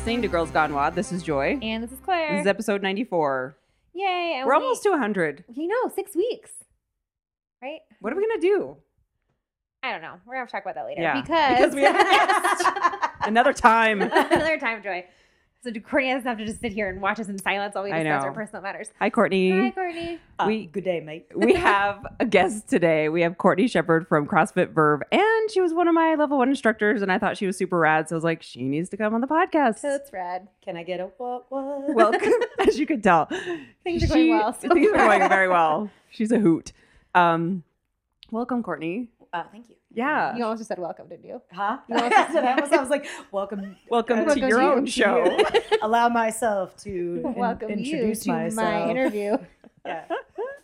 listening to Girls Gone WOD. This is Joy. And this is Claire. This is episode 94. Yay. We're almost to 100. You know, six weeks. Right? What are we going to do? I don't know. We're going to talk about that later. Yeah, Because, because we have. Another time. Another time, Joy. So Courtney doesn't have to just sit here and watch us in silence while we I discuss our personal matters. Hi, Courtney. Hi, Courtney. Uh, We- good day, mate. we have a guest today. We have Courtney Shepard from CrossFit Verve, and she was one of my level one instructors, and I thought she was super rad. So I was like, she needs to come on the podcast. Totes rad. Can I get a what? What? Welcome, as you could tell. Things are going well so things are going very well. She's a hoot. Um, welcome, Courtney. Uh, thank you. Yeah. You almost just said welcome, didn't you? Huh? You almost- That's what I was, I was like, welcome. Welcome uh, to your to you. own show. Allow myself to in- welcome introduce you to myself. my interview. Yeah.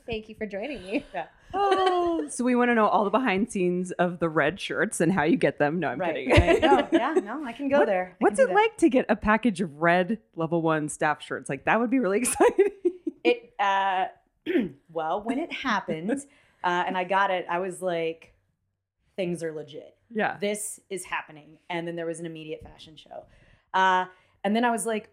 Thank you for joining me. Oh, so we want to know all the behind scenes of the red shirts and how you get them. No, I'm Right. kidding. right. No, yeah, no, I can go What- there. I What's it do like to get a package of red level one staff shirts? Like that would be really exciting. It uh well, when it happened, uh, and I got it, I was like, things are legit. yeah. This is happening. And then there was an immediate fashion show. Uh, and then I was like,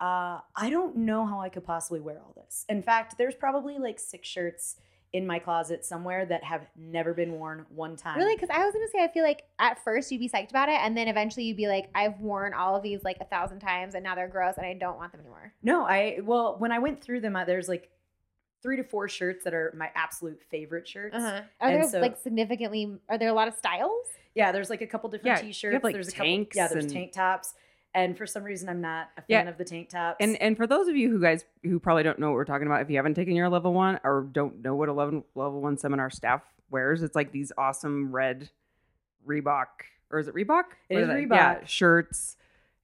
uh, I don't know how I could possibly wear all this. In fact, there's probably like six shirts in my closet somewhere that have never been worn one time. Really? Because I was going to say, I feel like at first you'd be psyched about it. And then eventually you'd be like, I've worn all of these like a thousand times and now they're gross and I don't want them anymore. No, I well, when I went through them, uh, there's like three to four shirts that are my absolute favorite shirts. Uh-huh. Are And there so- like significantly, are there a lot of styles? Yeah, there's like a couple different Yeah, t-shirts. have, like, there's a tanks couple. Yeah, there's and- tank tops. And for some reason, I'm not a Yeah. fan of the tank tops. And and for those of you who guys who probably don't know what we're talking about, if you haven't taken your level one or don't know what a level level one seminar staff wears, it's like these awesome red Reebok or is it Reebok? It What is are they? Yeah, Reebok. shirts,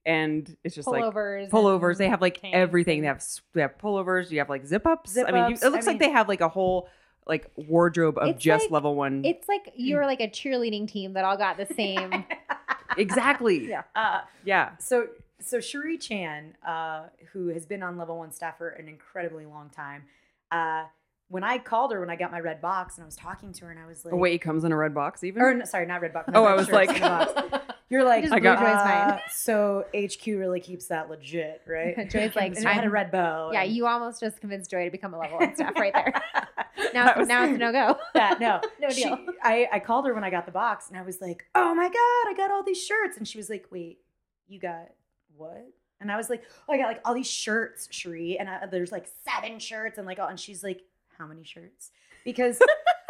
and it's just like Pullovers. pullovers. They have like tanks everything. They have s- they have pullovers. You have like zip ups. Zip I mean, you, it looks I like mean- they have like a whole like wardrobe of just like- level one. It's like you're like a cheerleading team that all got the same. exactly. Yeah. uh, Yeah. so so Cherie Chan, uh, who has been on level one staff for an incredibly long time, uh, when I called her when I got my red box and I was talking to her and I was like, Oh wait, it comes in a red box even. or no, sorry, not red box. Oh, I was like- in the box. You're like, I got- Joy's uh, so HQ really keeps that legit, right? Joy's like, and it had a I'm- red bow. Yeah, and- you almost just convinced Joy to become a level one staff right there. Now, it's, was- now it's a no go. Yeah, no, No She- deal. I, I called her when I got the box and I was like, oh my God, I got all these shirts. And she was like, wait, you got what? And I was like, oh, I got like all these shirts, Cherie. And I, there's like seven shirts. And like, oh, and she's like, how many shirts? Because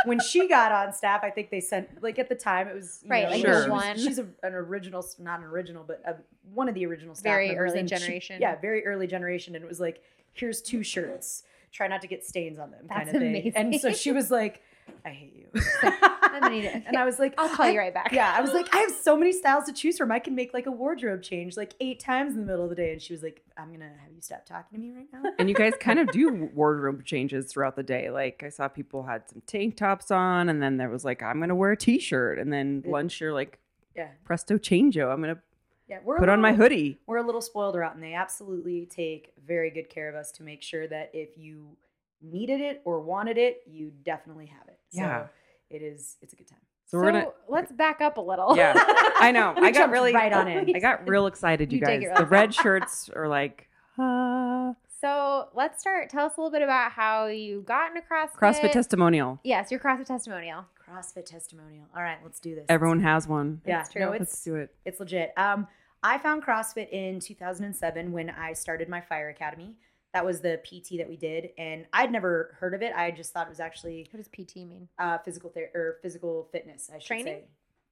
when she got on staff, I think they sent, like at the time, it was, you Right, know, like she was- one. She's a, an original, not an original, but a, one of the original staff Very members, early and she- generation. yeah, very early generation. And it was like, here's two shirts. Try not to get stains on them, kind That's of thing. And so she was like, I hate you. I'm gonna need it. And I was like, I'll call you right back. Yeah, I was like, I have so many styles to choose from. I can make like a wardrobe change like eight times in the middle of the day. And she was like, I'm gonna have you stop talking to me right now. and you guys kind of do wardrobe changes throughout the day. Like I saw people had some tank tops on, and then there was like, I'm gonna wear a t-shirt, and then lunch you're like, Yeah, presto changeo, I'm gonna yeah. We're a put on my hoodie. We're a little spoiled rotten. They absolutely take very good care of us to make sure that if you needed it or wanted it, you definitely have it. So Yeah. it is. It's a good time. So So, we're gonna. let's back up a little. Yeah, I know. I got really right on it. I got real excited, you, You guys. The red shirts are like uh, So let's start. Tell us a little bit about how you got into CrossFit. CrossFit testimonial. Yes, your CrossFit testimonial. CrossFit testimonial. All right, let's do this. Everyone has one. yeah, That's true. no, Let's it's do it. It's legit. Um, I found CrossFit in 2007 when I started my fire academy. That was the PT that we did, and I'd never heard of it. I just thought it was actually What does PT mean? uh, physical ther- or physical fitness. I should Training? say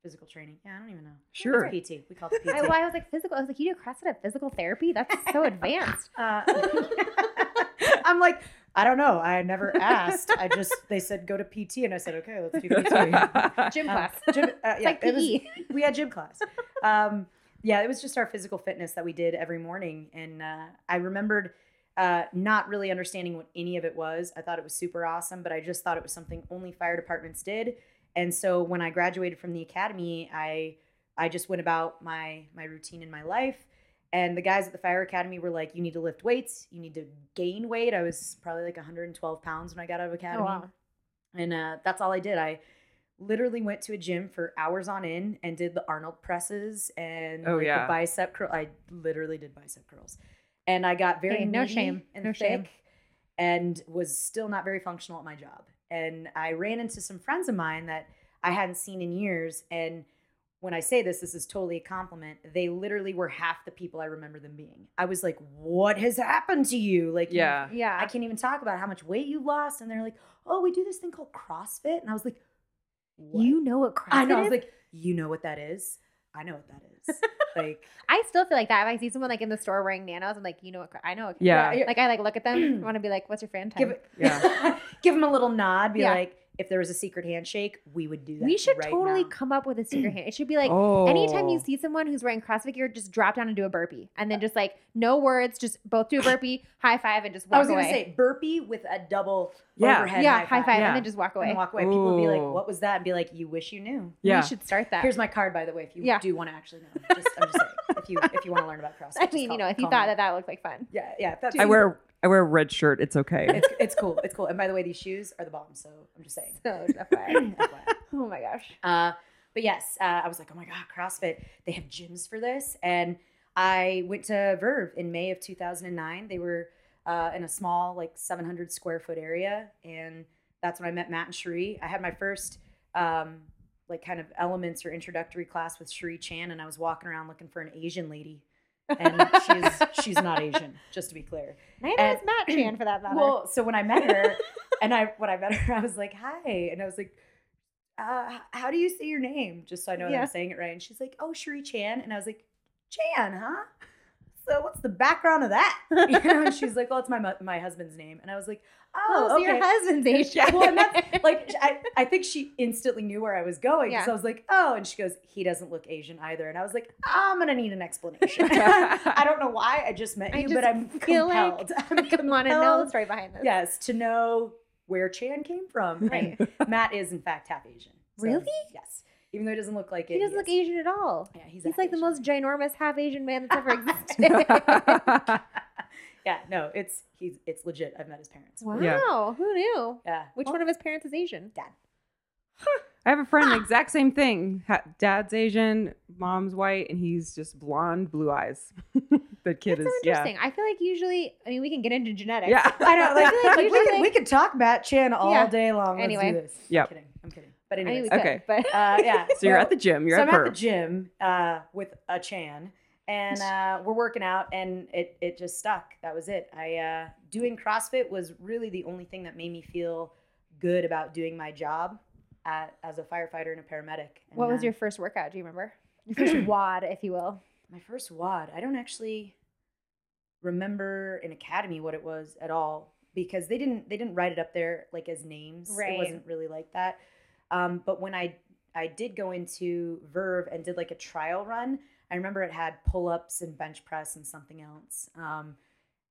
physical training. Yeah, I don't even know. Sure. It's PT. We call it PT. I, well, I was like physical. I was like, you do CrossFit at physical therapy? That's so advanced. Uh, I'm like, I don't know. I never asked. I just they said go to PT, and I said okay, let's do PT. Gym Um, class. gym, uh, yeah, like E. it was- PE. we had gym class. Um, yeah, it was just our physical fitness that we did every morning, and uh, I remembered uh, not really understanding what any of it was. I thought it was super awesome, but I just thought it was something only fire departments did. And so when I graduated from the academy, I I just went about my my routine in my life. And the guys at the fire academy were like, "You need to lift weights. You need to gain weight." I was probably like 112 pounds when I got out of academy Oh, wow. and uh, that's all I did. I literally went to a gym for hours on end and did the Arnold presses and Oh, like, yeah. the bicep curl. I literally did bicep curls, and I got very Hey, no shame. and No thick, shame. and was still not very functional at my job. And I ran into some friends of mine that I hadn't seen in years, and when I say this, this is totally a compliment. They literally were half the people I remember them being. I was like, "What has happened to you?" Like, you- Yeah. Yeah. I can't even talk about how much weight you lost. And they're like, "Oh, we do this thing called CrossFit," and I was like, what? You know what CrossFit I know. I was like, you know what that is? I know what that is. like, I still feel like that. If I see someone like in the store wearing nanos, I'm like, you know what? I know. What cro- Yeah. Yeah. Like I like look at them. want to be like, what's your Fran time? give it, Yeah. give them a little nod. Be Yeah. like, if there was a secret handshake, we would do that. we should right totally now. come up with a secret hand. It should be like oh. anytime you oh. see someone who's wearing CrossFit gear, just drop down and do a burpee, and then uh, just like no words, just both do a burpee, high five, and just walk away. I was gonna away. say burpee with a double Yeah. overhead yeah, high five, Yeah. and then just walk away. then walk away. People would be like, "What was that?" And be like, "You wish you knew." Yeah. We should start that. Here's my card, by the way, if you Yeah. do want to actually know. Just, I'm just saying, if you if you want to learn about CrossFit. I mean, call- you know, if you thought me. that that looked like fun. yeah, yeah, that's I wear I wear a red shirt. It's okay. It's it's cool. It's cool. And by the way, these shoes are the bomb. So I'm just saying. So, FYI. FYI. oh my gosh. Uh, but yes, uh, I was like, oh my god, CrossFit! They have gyms for this, and I went to Verve in May of 2009. They were uh, in a small, like 700 square foot area, and that's when I met Matt and Cherie. I had my first um, like kind of elements or introductory class with Cherie Chan, and I was walking around looking for an Asian lady, and she's she's not Asian, just to be clear. Neither And- is Matt Chan for that matter. Well, so when I met her, and I when I met her, I was like, "Hi," and I was like, uh, "How do you say your name?" Just so I know that I'm saying it right. And she's like, "Oh, Cherie Chan," and I was like, "Chan, huh?" So what's the background of that? You know, and she's like, "Well, it's my mu- my husband's name," and I was like, oh, "Oh, so okay." your husband's Asian. Well, and that's like I, I think she instantly knew where I was going Yeah. I was like, "Oh," and she goes, "He doesn't look Asian either," and I was like, "I'm gonna need an explanation." I don't know why I just met you, just but I'm like compelled. I I'm want to know the compelled story behind this. yes, to know where Chan came from. Right. And Matt is in fact half Asian. So, Really? Yes. Even though he doesn't look like it. He doesn't look is. Asian at all. Yeah, he's, He's half like the most ginormous half Asian man that's ever existed. yeah, no, it's he's it's legit. I've met his parents. wow, Yeah. who knew? Yeah. Which Well, one of his parents is Asian? Dad. I have a friend, the exact same thing. Dad's Asian, mom's white, and he's just blonde, blue eyes. the kid That's so is yeah. interesting. I feel like usually, I mean, we can get into genetics. Yeah. I know. Like, I feel like like, we, usually, could, we could talk Matt Chan all Yeah. day long. Let's Anyway. do this. Yep. I'm kidding. I'm kidding. But I mean, Okay. could, but uh, yeah. So you're well, at the gym. You're so at I'm at the gym uh, with a Chan, and uh, we're working out, and it it just stuck. That was it. I uh, doing CrossFit was really the only thing that made me feel good about doing my job at, as a firefighter and a paramedic. And, what was uh, your first workout? Do you remember? Your first WOD, if you will. my first WOD? I don't actually remember in academy what it was at all because they didn't they didn't write it up there like as names. Right. It wasn't really like that. Um, but when I I did go into Verve and did like a trial run, I remember it had pull ups and bench press and something else. Um,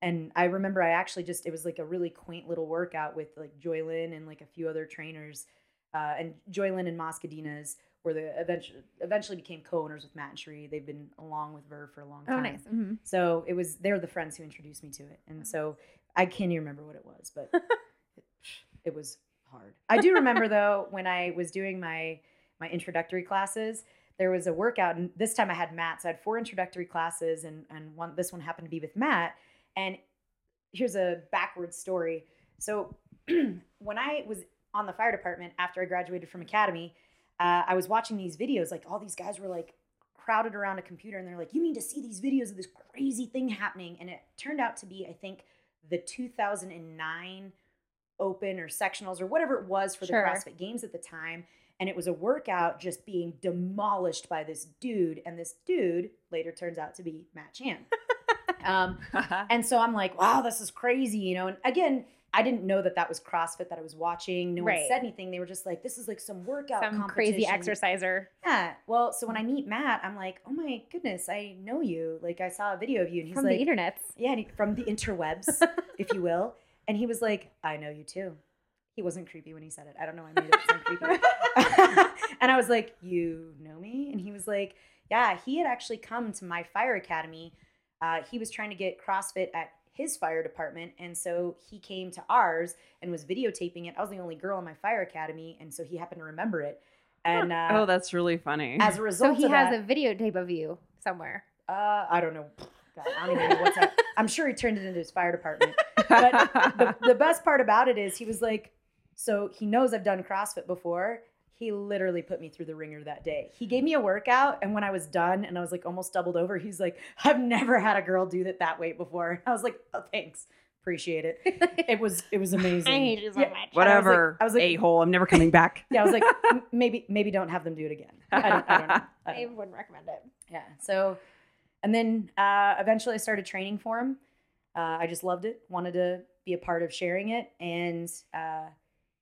and I remember I actually just it was like a really quaint little workout with like Joylyn and like a few other trainers. Uh, and Joylyn and Moscadinas were the eventually eventually became co-owners with Matt and. They've been along with Verve for a long time. Oh, nice. hmm So it was they're the friends who introduced me to it, and so I can't even remember what it was, but it, it was hard. I do remember though when I was doing my my introductory classes, there was a workout, and this time I had Matt. So I had four introductory classes, and and one this one happened to be with Matt. And here's a backward story. So when I was on the fire department after I graduated from academy, uh, I was watching these videos. Like all these guys were like crowded around a computer, and they're like, "You need to see these videos of this crazy thing happening." And it turned out to be, I think, the 2009 Open or sectionals or whatever it was for Sure. the CrossFit Games at the time. And it was a workout just being demolished by this dude. And this dude later turns out to be Matt Chan. um, and so I'm like, wow, this is crazy, you know. And again, I didn't know that that was CrossFit that I was watching. No Right. one said anything. They were just like, this is like some workout, Some crazy exerciser. Yeah. Well, so when I meet Matt, I'm like, oh my goodness, I know you. Like I saw a video of you, and he's From like, the internets. yeah, he- from the interwebs, if you will. And he was like, I know you too. He wasn't creepy when he said it. I don't know. Why I made it sound creepy. and I was like, You know me? And he was like, Yeah, he had actually come to my fire academy. Uh, he was trying to get CrossFit at his fire department. And so he came to ours and was videotaping it. I was the only girl in my fire academy. And so he happened to remember it. And uh, oh, that's really funny. as a result, So he has that, a videotape of you somewhere. uh, I don't know. God, I don't even know what's that. I'm sure he turned it into his fire department. But the, the best part about it is he was like, so he knows I've done CrossFit before. He literally put me through the ringer that day. He gave me a workout, and when I was done and I was like almost doubled over, he's like, I've never had a girl do that that weight before. I was like, oh, thanks. Appreciate it. It was it was amazing. I hate you so Yeah. much. Whatever. I was like- a hole. I'm never coming back. Yeah, I was like, maybe maybe don't have them do it again. I don't, I don't know. I I don't know. wouldn't recommend it. Yeah. So, and then uh, eventually I started training for him. Uh, I just loved it, wanted to be a part of sharing it. And uh,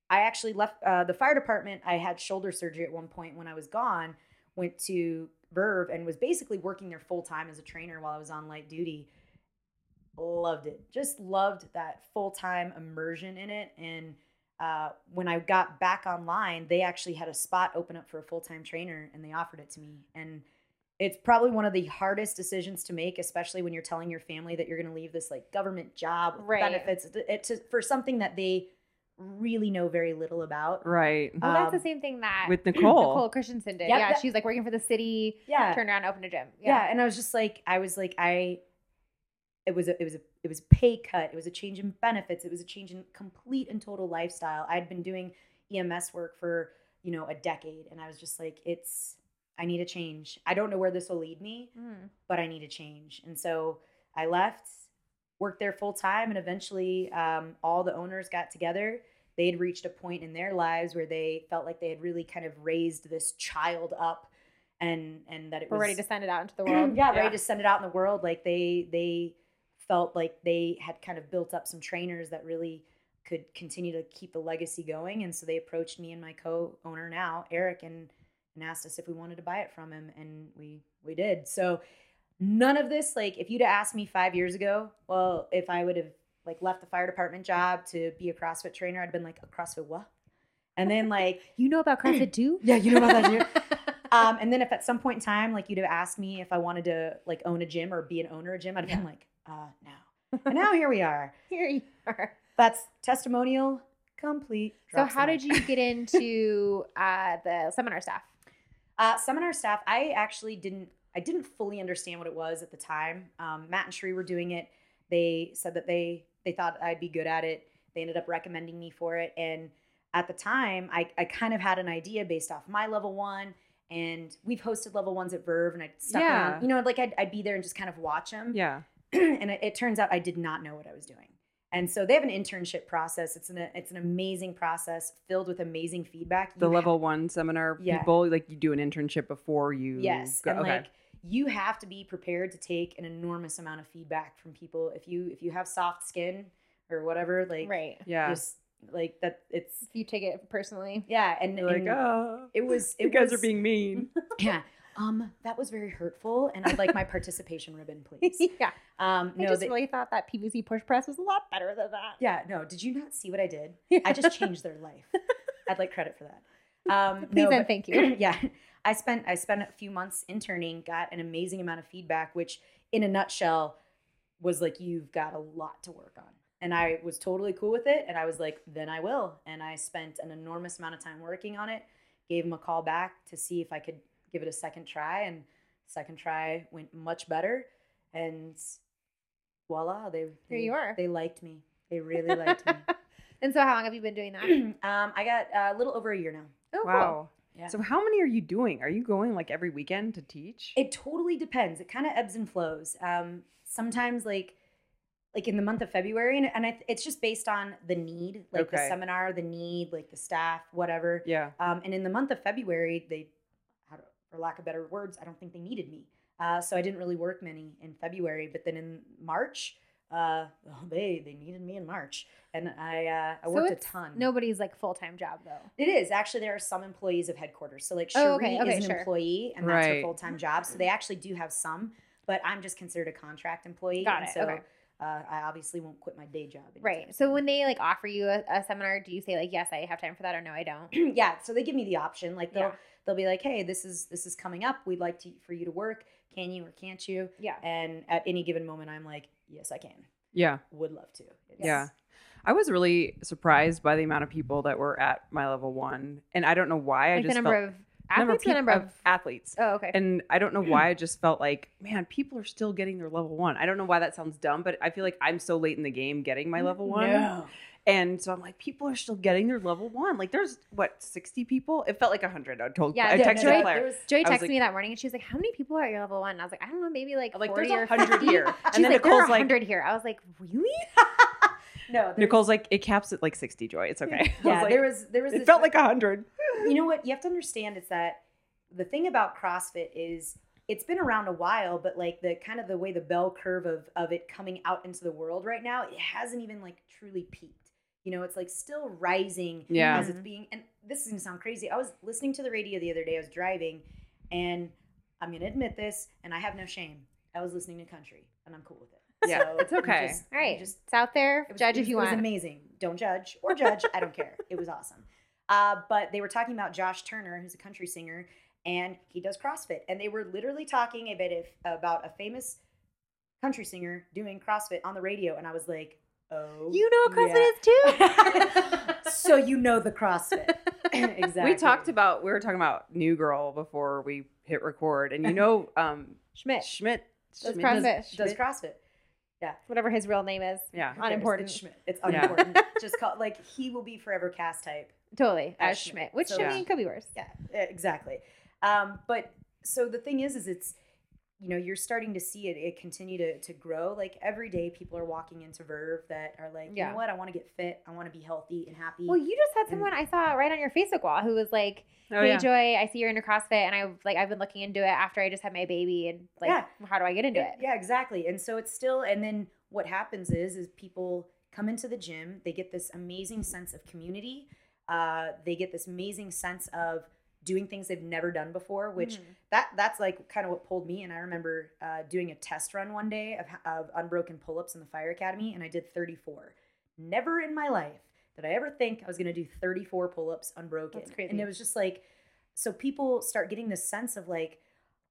I actually left uh, the fire department. I had shoulder surgery at one point when I was gone, went to Verve and was basically working there full time as a trainer while I was on light duty. Loved it. Just loved that full time immersion in it. And uh, when I got back online, they actually had a spot open up for a full time trainer and they offered it to me. And it's probably one of the hardest decisions to make, especially when you're telling your family that you're going to leave this like government job Right. benefits it's for something that they really know very little about. Right. Well, that's the Um, same thing that With Nicole. Nicole Christensen did. Yep, yeah, that- she's like working for the city, Yeah. turned around, opened a gym. yeah. Yeah. and I was just like, I was like, I, it was a, it was a, it was a pay cut. It was a change in benefits. It was a change in complete and total lifestyle. I'd been doing EMS work for you know a decade, and I was just like, it's, I need a change. I don't know where this will lead me, Mm. but I need a change. And so I left, worked there full time, and eventually um, all the owners got together. They had reached a point in their lives where they felt like they had really kind of raised this child up, and and that it We're was ready to send it out into the world. yeah, ready to send it out in the world. Like they they felt like they had kind of built up some trainers that really could continue to keep the legacy going, and so they approached me and my co-owner now, Eric, and and asked us if we wanted to buy it from him, and we we did. So none of this, like, if you'd have asked me five years ago, well, if I would have like left the fire department job to be a CrossFit trainer, I'd been like a CrossFit what? And then like You know about CrossFit too? yeah, you know about that too. Um, and then if at some point in time, like you'd have asked me if I wanted to like own a gym or be an owner of a gym, I'd have been like, uh, no. And now here we are. Here you are. That's testimonial complete. So how did you get into uh, the seminar staff? Uh, seminar staff, I actually didn't. I didn't fully understand what it was at the time. Um, Matt and Cherie were doing it. They said that they they thought I'd be good at it. They ended up recommending me for it, and at the time, I, I kind of had an idea based off my level one. And we've hosted level ones at Verve, and I stuck Yeah. around. You know, like I'd, I'd be there and just kind of watch them. Yeah. and it, it turns out I did not know what I was doing. And so they have an internship process. It's an it's an amazing process filled with amazing feedback. The You level one seminar Yeah. people, like you do an internship before you. Yes, Go, and okay. like you have to be prepared to take an enormous amount of feedback from people. If you if you have soft skin or whatever, like Right. yeah. just like that, it's If you take it personally. yeah, and, You're like, oh, it was it you guys are being mean. yeah. Um, that was very hurtful, and I'd like my participation ribbon, please. yeah. Um, I just really thought that PVC push press was a lot better than that. yeah, no. Did you not see what I did? I just changed their life. I'd like credit for that. Um, Please no, and but- thank you. yeah, I spent I spent a few months interning, got an amazing amount of feedback, which in a nutshell was like you've got a lot to work on. And I was totally cool with it, and I was like, then I will. And I spent an enormous amount of time working on it. Gave him a call back to see if I could give it a second try, and second try went much better. And voila, they Here you are. They liked me. They really liked me. And so how long have you been doing that? um, I got uh, a little over a year now. Oh, wow. Yeah. So how many are you doing? Are you going like every weekend to teach? It totally depends. It kind of ebbs and flows. Um, sometimes, like, like in the month of February, and, and I, it's just based on the need, like the seminar, the need, like the staff, whatever. yeah. Um, and in the month of February, they, how to, for lack of better words, I don't think they needed me. Uh, so I didn't really work many in February. But then in March, uh, well, they they needed me in March, and I uh, I So worked a ton. Nobody's like full time job though. It is actually there are some employees of headquarters. So like Cherie Oh, okay, okay, is an sure. employee and that's her full time job. So they actually do have some, but I'm just considered a contract employee. Got and it, So okay. Uh, I obviously won't quit my day job. anytime Right. So when they like offer you a, a seminar, do you say like yes, I have time for that, or no, I don't? yeah. So they give me the option. Like they'll Yeah. they'll be like, hey, this is this is coming up. We'd like to for you to work. Can you or can't you? Yeah. And at any given moment, I'm like, yes, I can. Yeah. Would love to. It's- Yeah. I was really surprised by the amount of people that were at my level one. And I don't know why. I just the just number felt, of Athletes, peop- number of. athletes. Oh, okay. And I don't know why I just felt like, man, people are still getting their level one. I don't know why that sounds dumb, but I feel like I'm so late in the game getting my level mm, one. No. And so I'm like, people are still getting their level one. Like there's what, 60 people? It felt like 100. I told Yeah, I yeah, texted there Claire. was- was texted like- me that morning and she was like, "How many people are at your level one?" And I was like, "I don't know, maybe like like, 40 there's or 100 50." here. She's And then like, Nicole's like, 100 here. I was like, "Really?" no, Nicole's like, it caps at like 60, Joy. It's okay. I was Yeah, like, there was there was. it this- felt like 100. You know what you have to understand is that the thing about CrossFit is it's been around a while, but like the kind of the way the bell curve of of it coming out into the world right now, it hasn't even like truly peaked. You know, it's like still rising Yeah. as it's being. And this is gonna sound crazy. I was listening to the radio the other day. I was driving, and I'm gonna admit this, and I have no shame. I was listening to country, and I'm cool with it. Yeah, So it's okay. just- All just it's out there. was- Judge it if was- you It want. was amazing. Don't judge or judge. I don't care. It was awesome. Uh, but they were talking about Josh Turner, who's a country singer, and he does CrossFit. And they were literally talking a bit of, about a famous country singer doing CrossFit on the radio. And I was like, oh. You know what CrossFit yeah. is too. so you know the CrossFit. exactly. We talked about, we were talking about New Girl before we hit record. And you know, um, Schmidt, Schmidt. Does Schmidt- CrossFit. does, does Schmidt- CrossFit. whatever his real name is. Yeah. Unimportant. It's Schmidt. It's Yeah. unimportant. Just call like he will be forever cast type. Totally, As Schmidt. Schmidt, which So- I mean could be worse. Yeah, exactly. Um, but so the thing is, is it's you know you're starting to see it it continue to to grow. Like every day, people are walking into Verve that are like, you Yeah. know what, I want to get fit, I want to be healthy and happy. Well, you just had And- someone I saw right on your Facebook wall who was like, Oh, "Hey yeah. Joy, I see you're into CrossFit, and I like I've been looking into it after I just had my baby, and like, Yeah. how do I get into it?" Yeah, exactly. And so it's still, and then what happens is, is people come into the gym, they get this amazing sense of community. Uh, they get this amazing sense of doing things they've never done before, which Mhm. that that's like kind of what pulled me. And I remember uh, doing a test run one day of, of unbroken pull ups in the fire academy, and I did 34. Never in my life did I ever think I was going to do 34 pull ups unbroken. That's crazy. And it was just like, so people start getting this sense of like,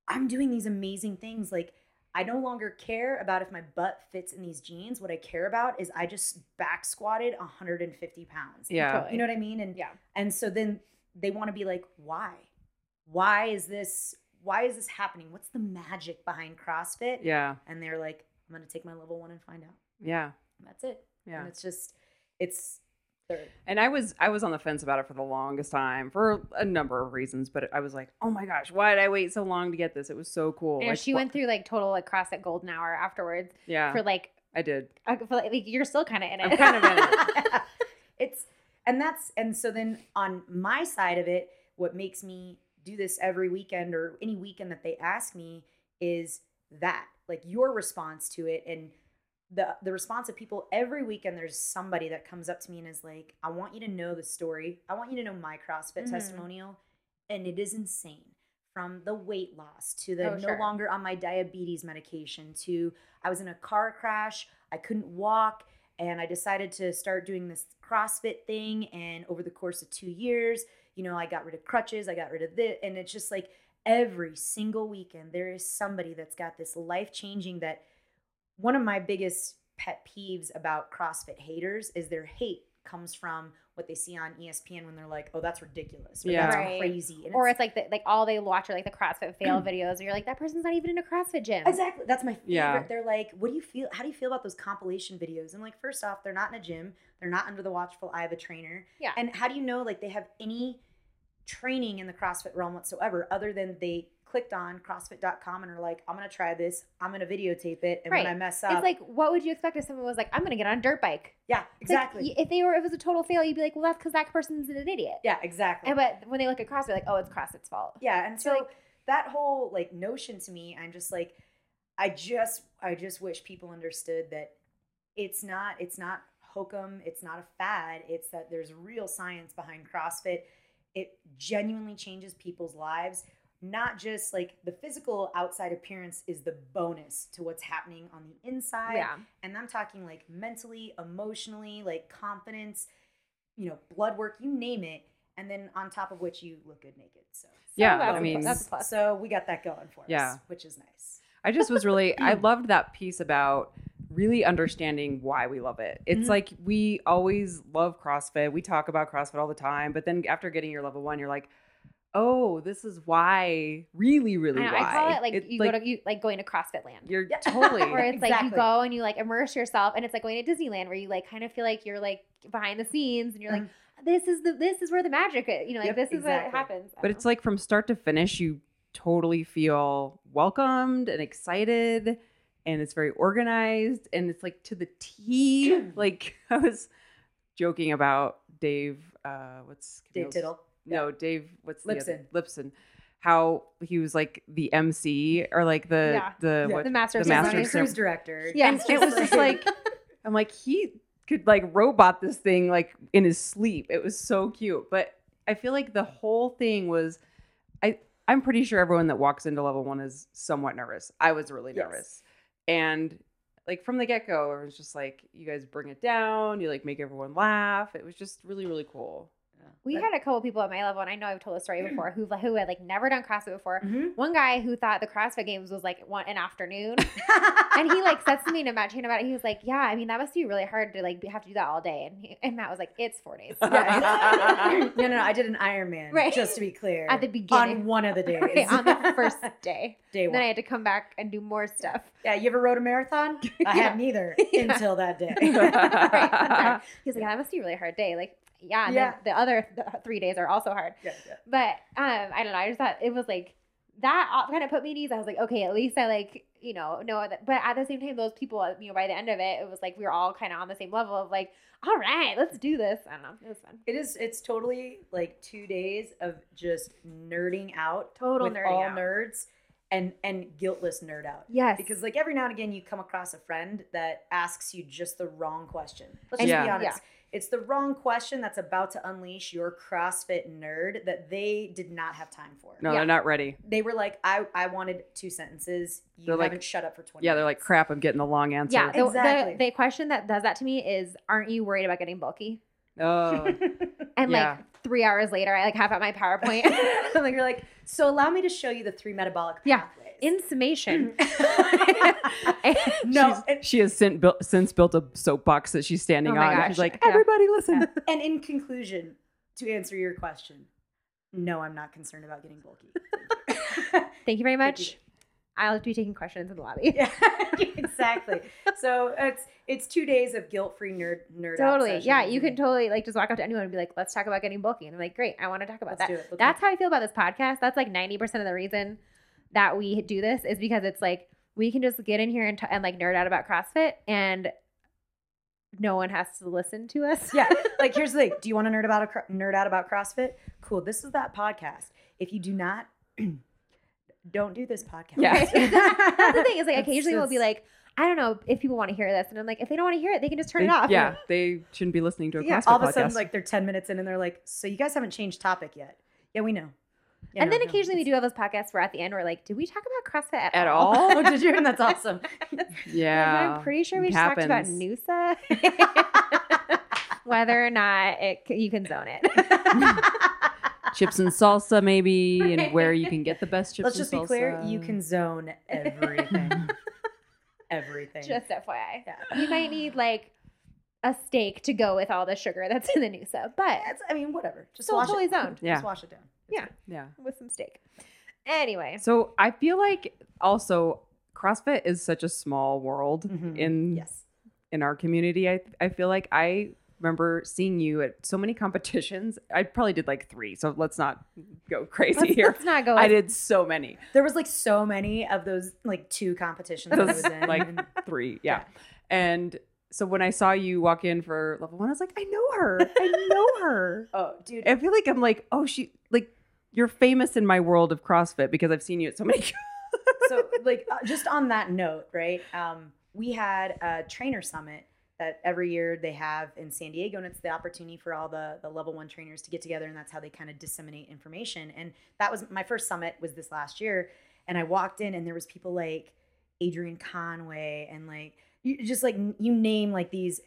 I'm doing these amazing things. Like, I no longer care about if my butt fits in these jeans. What I care about is I just back squatted 150 pounds. Yeah. Totally. You know what I mean? And Yeah. and so then they want to be like, why? Why is this why is this happening? What's the magic behind CrossFit? Yeah. And they're like, I'm gonna take my level one and find out. Yeah. And that's it. Yeah. And it's just it's they're And I was I was on the fence about it for the longest time for a number of reasons, but I was like, oh my gosh, why did I wait so long to get this? It was so cool. Know, Like, she went through like total like CrossFit golden hour afterwards Yeah, for like, I did. I for, like, like, you're still kind of in it. I'm kind of in it. it's and that's and so then on my side of it, what makes me do this every weekend or any weekend that they ask me is that like your response to it and the the response of people every weekend there's somebody that comes up to me and is like i want you to know the story i want you to know my crossfit Mhm. testimonial and it is insane from the weight loss to the Oh, no sure. longer on my diabetes medication to i was in a car crash i couldn't walk and i decided to start doing this crossfit thing and over the course of two years you know i got rid of crutches i got rid of this and it's just like every single weekend there is somebody that's got this life changing that one of my biggest pet peeves about CrossFit haters is their hate comes from what they see on ESPN when they're like, "Oh, that's ridiculous," or Yeah. "That's Right. crazy," and or it's like the, like all they watch are like the CrossFit fail videos, and you're like, that person's not even in a CrossFit gym. exactly that's my favorite. Yeah. They're like, "What do you feel? How do you feel about those compilation videos?" I'm like, first off, they're not in a gym. They're not under the watchful eye of a trainer. Yeah. And how do you know like they have any training in the CrossFit realm whatsoever, other than they clicked on CrossFit.com and are like, "I'm gonna try this. I'm gonna videotape it, and Right. when I mess up, It's like, what would you expect if someone was like, I'm gonna get on a dirt bike? yeah, It's like, exactly, if they were, if it was a total fail, you'd be like, well, that's because that person's an idiot. yeah, exactly." And but when they look at CrossFit, like, oh, it's CrossFit's fault. Yeah, and so So, like- that whole like notion to me, I'm just like, I just I just wish people understood that it's not it's not hokum, it's not a fad. It's that there's real science behind CrossFit. It genuinely changes people's lives. Not just like the physical outside appearance is the bonus to what's happening on the inside. Yeah. And I'm talking like mentally, emotionally, like confidence, you know, blood work, you name it. And then on top of which you look good naked. So Yeah, that's I a mean- plus. that's a plus. so we got that going for Yeah. us, which is nice. I just was really I loved that piece about really understanding why we love it. It's Mhm. like we always love CrossFit. We talk about CrossFit all the time, but then after getting your level 1, you're like, oh, this is why, really, really I, know, why. I call it like It's you go to you like going to CrossFit Land. You're Yeah. totally. where it's like you go and you like immerse yourself and it's like going to Disneyland where you like kind of feel like you're like behind the scenes and you're like this is the this is where the magic is you know like. Yep, this is what happens but it's like from start to finish, you totally feel welcomed and excited, and it's very organized, and it's like to the T. like I was joking about Dave. Uh, what's Dave Camille's- Tittle. No, Dave. What's the other- Lipson. Lipson. How he was like the MC or like the Yeah. the Yeah. what the master the of He's master a cruise director. Yeah. and it was just like I'm like he could like robot this thing like in his sleep. It was so cute, but I feel like the whole thing was I I'm pretty sure everyone that walks into level 1 is somewhat nervous. I was really Yes. nervous. And like from the get-go it was just like you guys bring it down, you like make everyone laugh. It was just really really cool. We But- had a couple people at my level and I know I've told the story before who who had like never done CrossFit before Mhm. one guy who thought the CrossFit games was like one an afternoon and he like said to Matt Chan about it he was like yeah I mean that must be really hard to like have to do that all day and, he, and Matt was like it's four days no, no, no. I did an Ironman. Right. Just to be clear. At the beginning. On one of the days. Right, on the first day day one. then I had to come back and do more stuff yeah, you ever rode a marathon? I Yeah. had neither Yeah. until that day. right. He's like, yeah, that must be a really hard day. Like, yeah, and Yeah. the other th- three days are also hard. Yeah, yeah. But um, I don't know. I just thought it was like that kind of put me at ease. I was like, okay, at least I like you know know that. But at the same time, those people, you know, by the end of it, it was like we were all kind of on the same level of like, all right, let's do this. I don't know. It was fun. It is. It's totally like two days of just nerding out. Total with nerding all out. nerds, and and guiltless nerd out. Yes, Because like every now and again, you come across a friend that asks you just the wrong question. Let's just be Yeah. Honest. It's the wrong question that's about to unleash your CrossFit nerd that they did not have time for. No, Yeah. they're not ready. They were like, I, I wanted two sentences. You They're like- haven't shut up for 20 Yeah, they're like crap, I'm getting the long answer. yeah. The, Exactly. the, the question that does that to me is, aren't you worried about getting bulky? Oh. And Yeah. like three hours later, I like have out my PowerPoint. like you're like, so allow me to show you the three metabolic Yeah. In summation. no, She's- she has since built, since built a soapbox that she's standing Oh on. and gosh. She's like, Yeah. everybody listen. and in conclusion, to answer your question, no, I'm not concerned about getting bulky. Thank you very Thank you. much. I'll be taking questions in the lobby. yeah, exactly. So it's it's two days of guilt-free nerd nerd. out Totally. Yeah, you can totally like just walk up to anyone and be like, let's talk about getting bulky. And I'm like, great, I want to talk about Let's that. That's how I feel about this podcast. That's like 90% of the reason that we do this is because it's like we can just get in here and, t- and like nerd out about CrossFit and no one has to listen to us. yeah. Like here's the thing: Do you want to nerd about a cro- nerd out about CrossFit? Cool. This is that podcast. If you do not, don't do this podcast. Yeah. That's the thing is like It's occasionally we'll be like, I don't know if people want to hear this. And I'm like, if they don't want to hear it, they can just turn it off. Yeah, they shouldn't be listening to a Yeah. CrossFit All of a podcast. sudden, like they're ten minutes in, and they're like, "So you guys haven't changed topic yet?" Yeah, we know. Yeah, and no, then no, occasionally we do have those podcasts where at the end we're like, did we talk about CrossFit at, At all? all? Oh, did you? And that's awesome. yeah, I'm pretty sure we it just talked about happens. Noosa. Whether or not it you can zone it. chips and salsa maybe, Right. and where you can get the best chips. Let's just be clear: you can zone everything. everything. just FYI. yeah. You might need like a steak to go with all the sugar that's in the Noosa, but It's, I mean, whatever. Just Still wash totally it. zoned. Yeah. Just wash it down. It's Yeah. good. yeah. with some steak. Anyway, So I feel like also CrossFit is such a small world Mhm. in Yes. in our community. I I feel like I remember seeing you at so many competitions. I probably did like three, so let's not go crazy let's, here. let's not go. I did so many. There was like so many of those like two competitions that I was Those, in. like and- three, yeah. And so when I saw you walk in for level one, I was like, I know her. I know her. oh, dude. I feel like I'm like, oh, she like you're famous in my world of CrossFit because I've seen you at so many. so like uh, just on that note, right? Um, we had a trainer summit that every year they have in San Diego, and it's the opportunity for all the the level one trainers to get together, and that's how they kind of disseminate information. And that was my first summit was this last year, and I walked in, and there was people like Adrian Conway and like you just like you name like these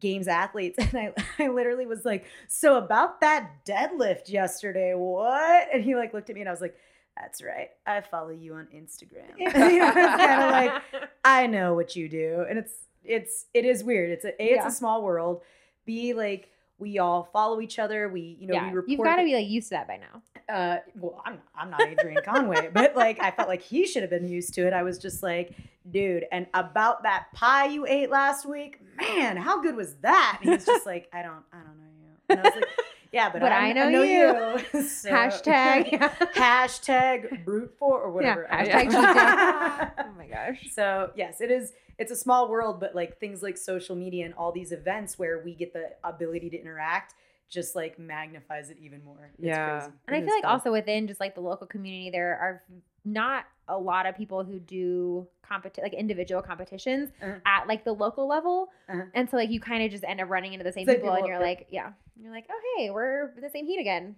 games athletes and I, I literally was like so about that deadlift yesterday what and he like looked at me and i was like that's right i follow you on instagram you know, it's kind of like I know what you do, and it's it's it is weird. It's a, a it's Yeah. a small world. B like we all follow each other. We you know yeah, we report. you've got to be like used to that by now. Uh, well, I'm I'm not Adrian Conway, but like I felt like he should have been used to it. I was just like, dude, and about that pie you ate last week, man, how good was that? And he was just like, I don't, I don't know you. And I was like, yeah, but, But I, I know you. So- Hashtag. hashtag brute for or whatever. Yeah, hashtag oh my gosh. So yes, it is. It's a small world, but like things like social media and all these events where we get the ability to interact, just like magnifies it even more. It's Yeah. crazy. And I feel like fun. also within just like the local community, there are not a lot of people who do competi- like individual competitions Uh-huh. at like the local level. Uh-huh. And so like you kind of just end up running into the same Same people, and you're yeah. like, yeah, you're like, oh hey, we're in the same heat again.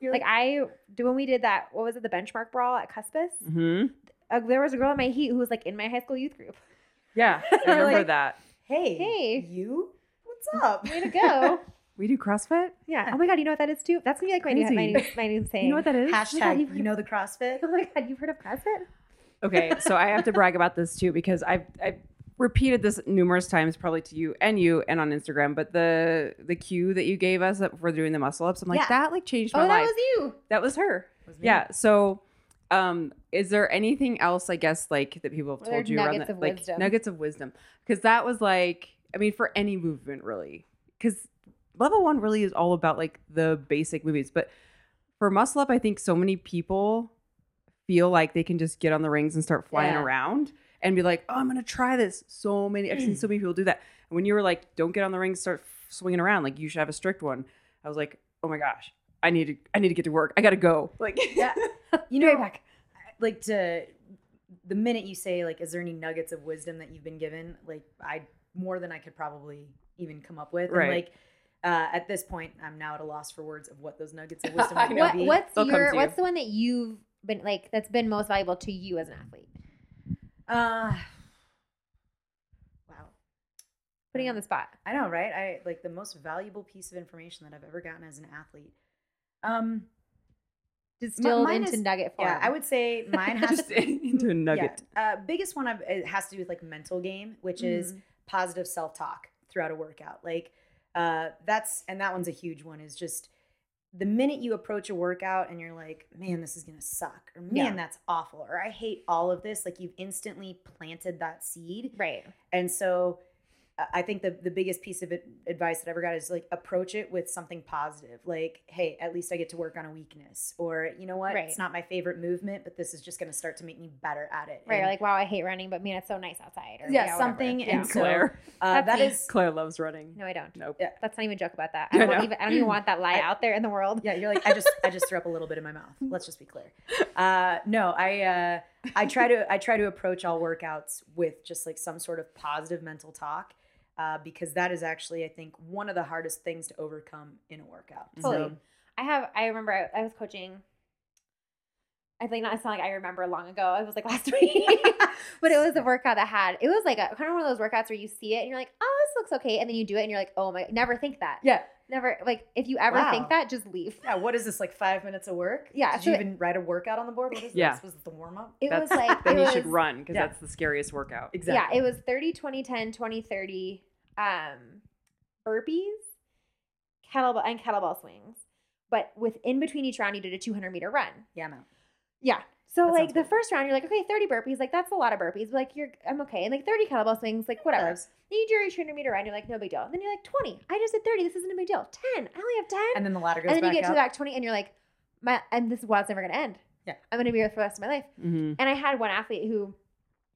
You're Like I do when we did that. What was it? The benchmark brawl at Cuspis. hmm Uh, there was a girl in my heat who was like in my high school youth group. Yeah, I remember like- that. hey, Hey. you, what's up? Way to go! We do CrossFit. yeah. Oh my god, you know what that is too? That's gonna be like my new, my Crazy. new my new saying. You know what that is? Hashtag, you've you know the CrossFit. Oh my god, you've heard of CrossFit? Okay, so I have to brag about this too because I've I've repeated this numerous times, probably to you and you and on Instagram. But the the cue that you gave us for doing the muscle ups, I'm like Yeah. that like changed my life. Oh, that life. was you. that was her. Was me. Yeah. So, um, is there anything else I guess like that people have What told you around nuggets that, of like wisdom? nuggets of wisdom? Because that was like, I mean, for any movement really, because level one really is all about like the basic movies, but for muscle up, I think so many people feel like they can just get on the rings and start flying Yeah. around and be like, oh, I'm gonna try this. So many, I've seen so many people do that. And when you were like, don't get on the rings, start swinging around, like you should have a strict one. I was like, oh my gosh, I need to, I need to get to work. I gotta go. Like, Yeah. You know, back. like to the minute you say like, is there any nuggets of wisdom that you've been given? Like, I more than I could probably even come up with. Right. And like, uh, at this point, I'm now at a loss for words of what those nuggets of wisdom I would. What, be. what's They'll your what's you. the one that you've been like that's been most valuable to you as an athlete? Uh, wow. Putting on the spot. I know, right? I like the most valuable piece of information that I've ever gotten as an athlete. Um, Distilled mine into is- nugget form. yeah, I would say mine has just into a nugget. Yeah. Uh, biggest one I've, it has to do with like mental game, which is Mhm. positive self talk throughout a workout. Like uh, that's and that one's a huge one. Is just the minute you approach a workout and you're like, man, this is gonna suck, or man, Yeah. that's awful, or I hate all of this. Like you've instantly planted that seed, right. and so I think the the biggest piece of advice that I ever got is like approach it with something positive. Like, hey, at least I get to work on a weakness, or you know what, Right. it's not my favorite movement, but this is just going to start to make me better at it. Right. And, like, wow, I hate running, but man, it's so nice outside. Or, Yeah, whatever. something, Yeah. and so- Claire. uh, That's that me. is Claire loves running. no, I don't. Nope. Yeah. Let's not even joke about that. I I don't, know. even, I don't even want that lie I- out there in the world. yeah. You're like I just I just threw up a little bit in my mouth. Let's just be clear. Uh, no, I uh, I try to I try to approach all workouts with just like some sort of positive mental talk. Uh, because that is actually, I think, one of the hardest things to overcome in a workout. Totally. So, I have. I remember I, I was coaching. I think not. It's not like I remember long ago. It was like last week, but it was a workout that had. It was like a kind of one of those workouts where you see it and you're like, oh, this looks okay, and then you do it and you're like, oh my, never think that. yeah, Never like if you ever Wow. think that, just leave. yeah. What is this like five minutes of work? Yeah, Did you so- even write a workout on the board? What is Yeah. this? Was it the warm up? It That's, was like then it you was, should run because Yeah. that's the scariest workout. Exactly. Yeah, it was 30, 20, 10, 20, 30 um, burpees, kettlebell, and kettlebell swings. But with in between each round, you did a 200 meter run. Yeah, I'm out. Yeah. So That like the good. first round, you're like, okay, 30 burpees, like that's a lot of burpees. But like you're, I'm okay. And like 30 kettlebell swings, like whatever. Lives. Then you do your 200 meter run, you're like, no big deal. And then you're like 20. I just did 30. This isn't a big deal. 10. I only have 10. And then the ladder goes back. And then you get to up. the back 20, and you're like, my, and this is why it's never gonna end. Yeah. I'm gonna be here for the rest of my life. hmm And I had one athlete who,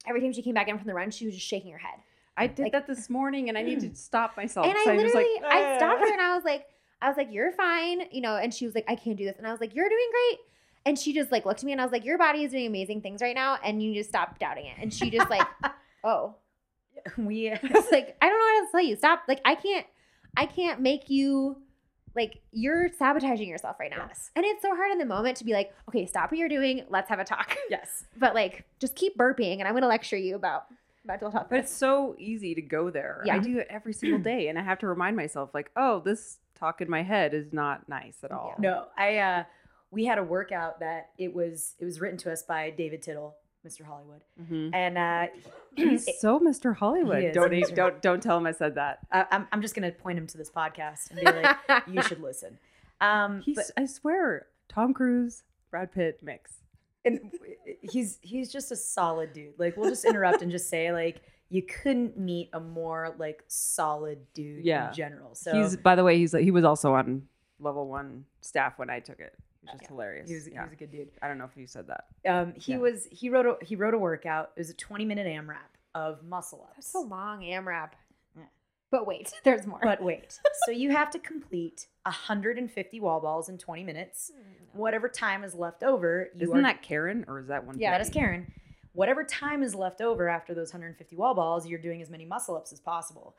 every time she came back in from the run, she was just shaking her head. I did Like- that this morning, and I need to stop myself. and I so I'm just literally, like, I stopped her and I was like, I was like, you're fine, you know. And she was like, I can't do this. And I was like, you're doing great. And she just like looked at me and I was like, your body is doing amazing things right now, and you need to stop doubting it. And she just like, oh, we I was like, I don't know what else to tell you. Stop. Like, I can't, I can't make you, like, you're sabotaging yourself right now. yes, And it's so hard in the moment to be like, okay, stop what you're doing. Let's have a talk. yes. But like, just keep burping, and I'm gonna lecture you about mental health. But it's so easy to go there. Yeah. I do it every single day, and I have to remind myself, like, oh, this talk in my head is not nice at all. No, I uh we had a workout that it was it was written to us by David Tittle, Mr. Hollywood. Mhm. And uh He's so Mr. Hollywood. He. Don't He's- don't don't tell him I said that. I- I'm I'm just going to point him to this podcast and be like you should listen. Um He's. but I swear, Tom Cruise, Brad Pitt mix. and he's he's just a solid dude. Like we'll just interrupt and just say like you couldn't meet a more like solid dude Yeah. in general. So he's by the way, he's like, he was also on level one staff when I took it, which is Yeah. hilarious. he was, he was a good dude. I don't know if you said that. Um, he Yeah. was he wrote a he wrote a workout. It was a 20 minute AMRAP of muscle ups. That's so long, AMRAP. Yeah. But wait, there's more. But wait, so you have to complete 150 wall balls in 20 minutes. Whatever time is left over, you Isn't are, that Karen or is that one? Yeah, that is Karen. Whatever time is left over after those 150 wall balls, you're doing as many muscle ups as possible.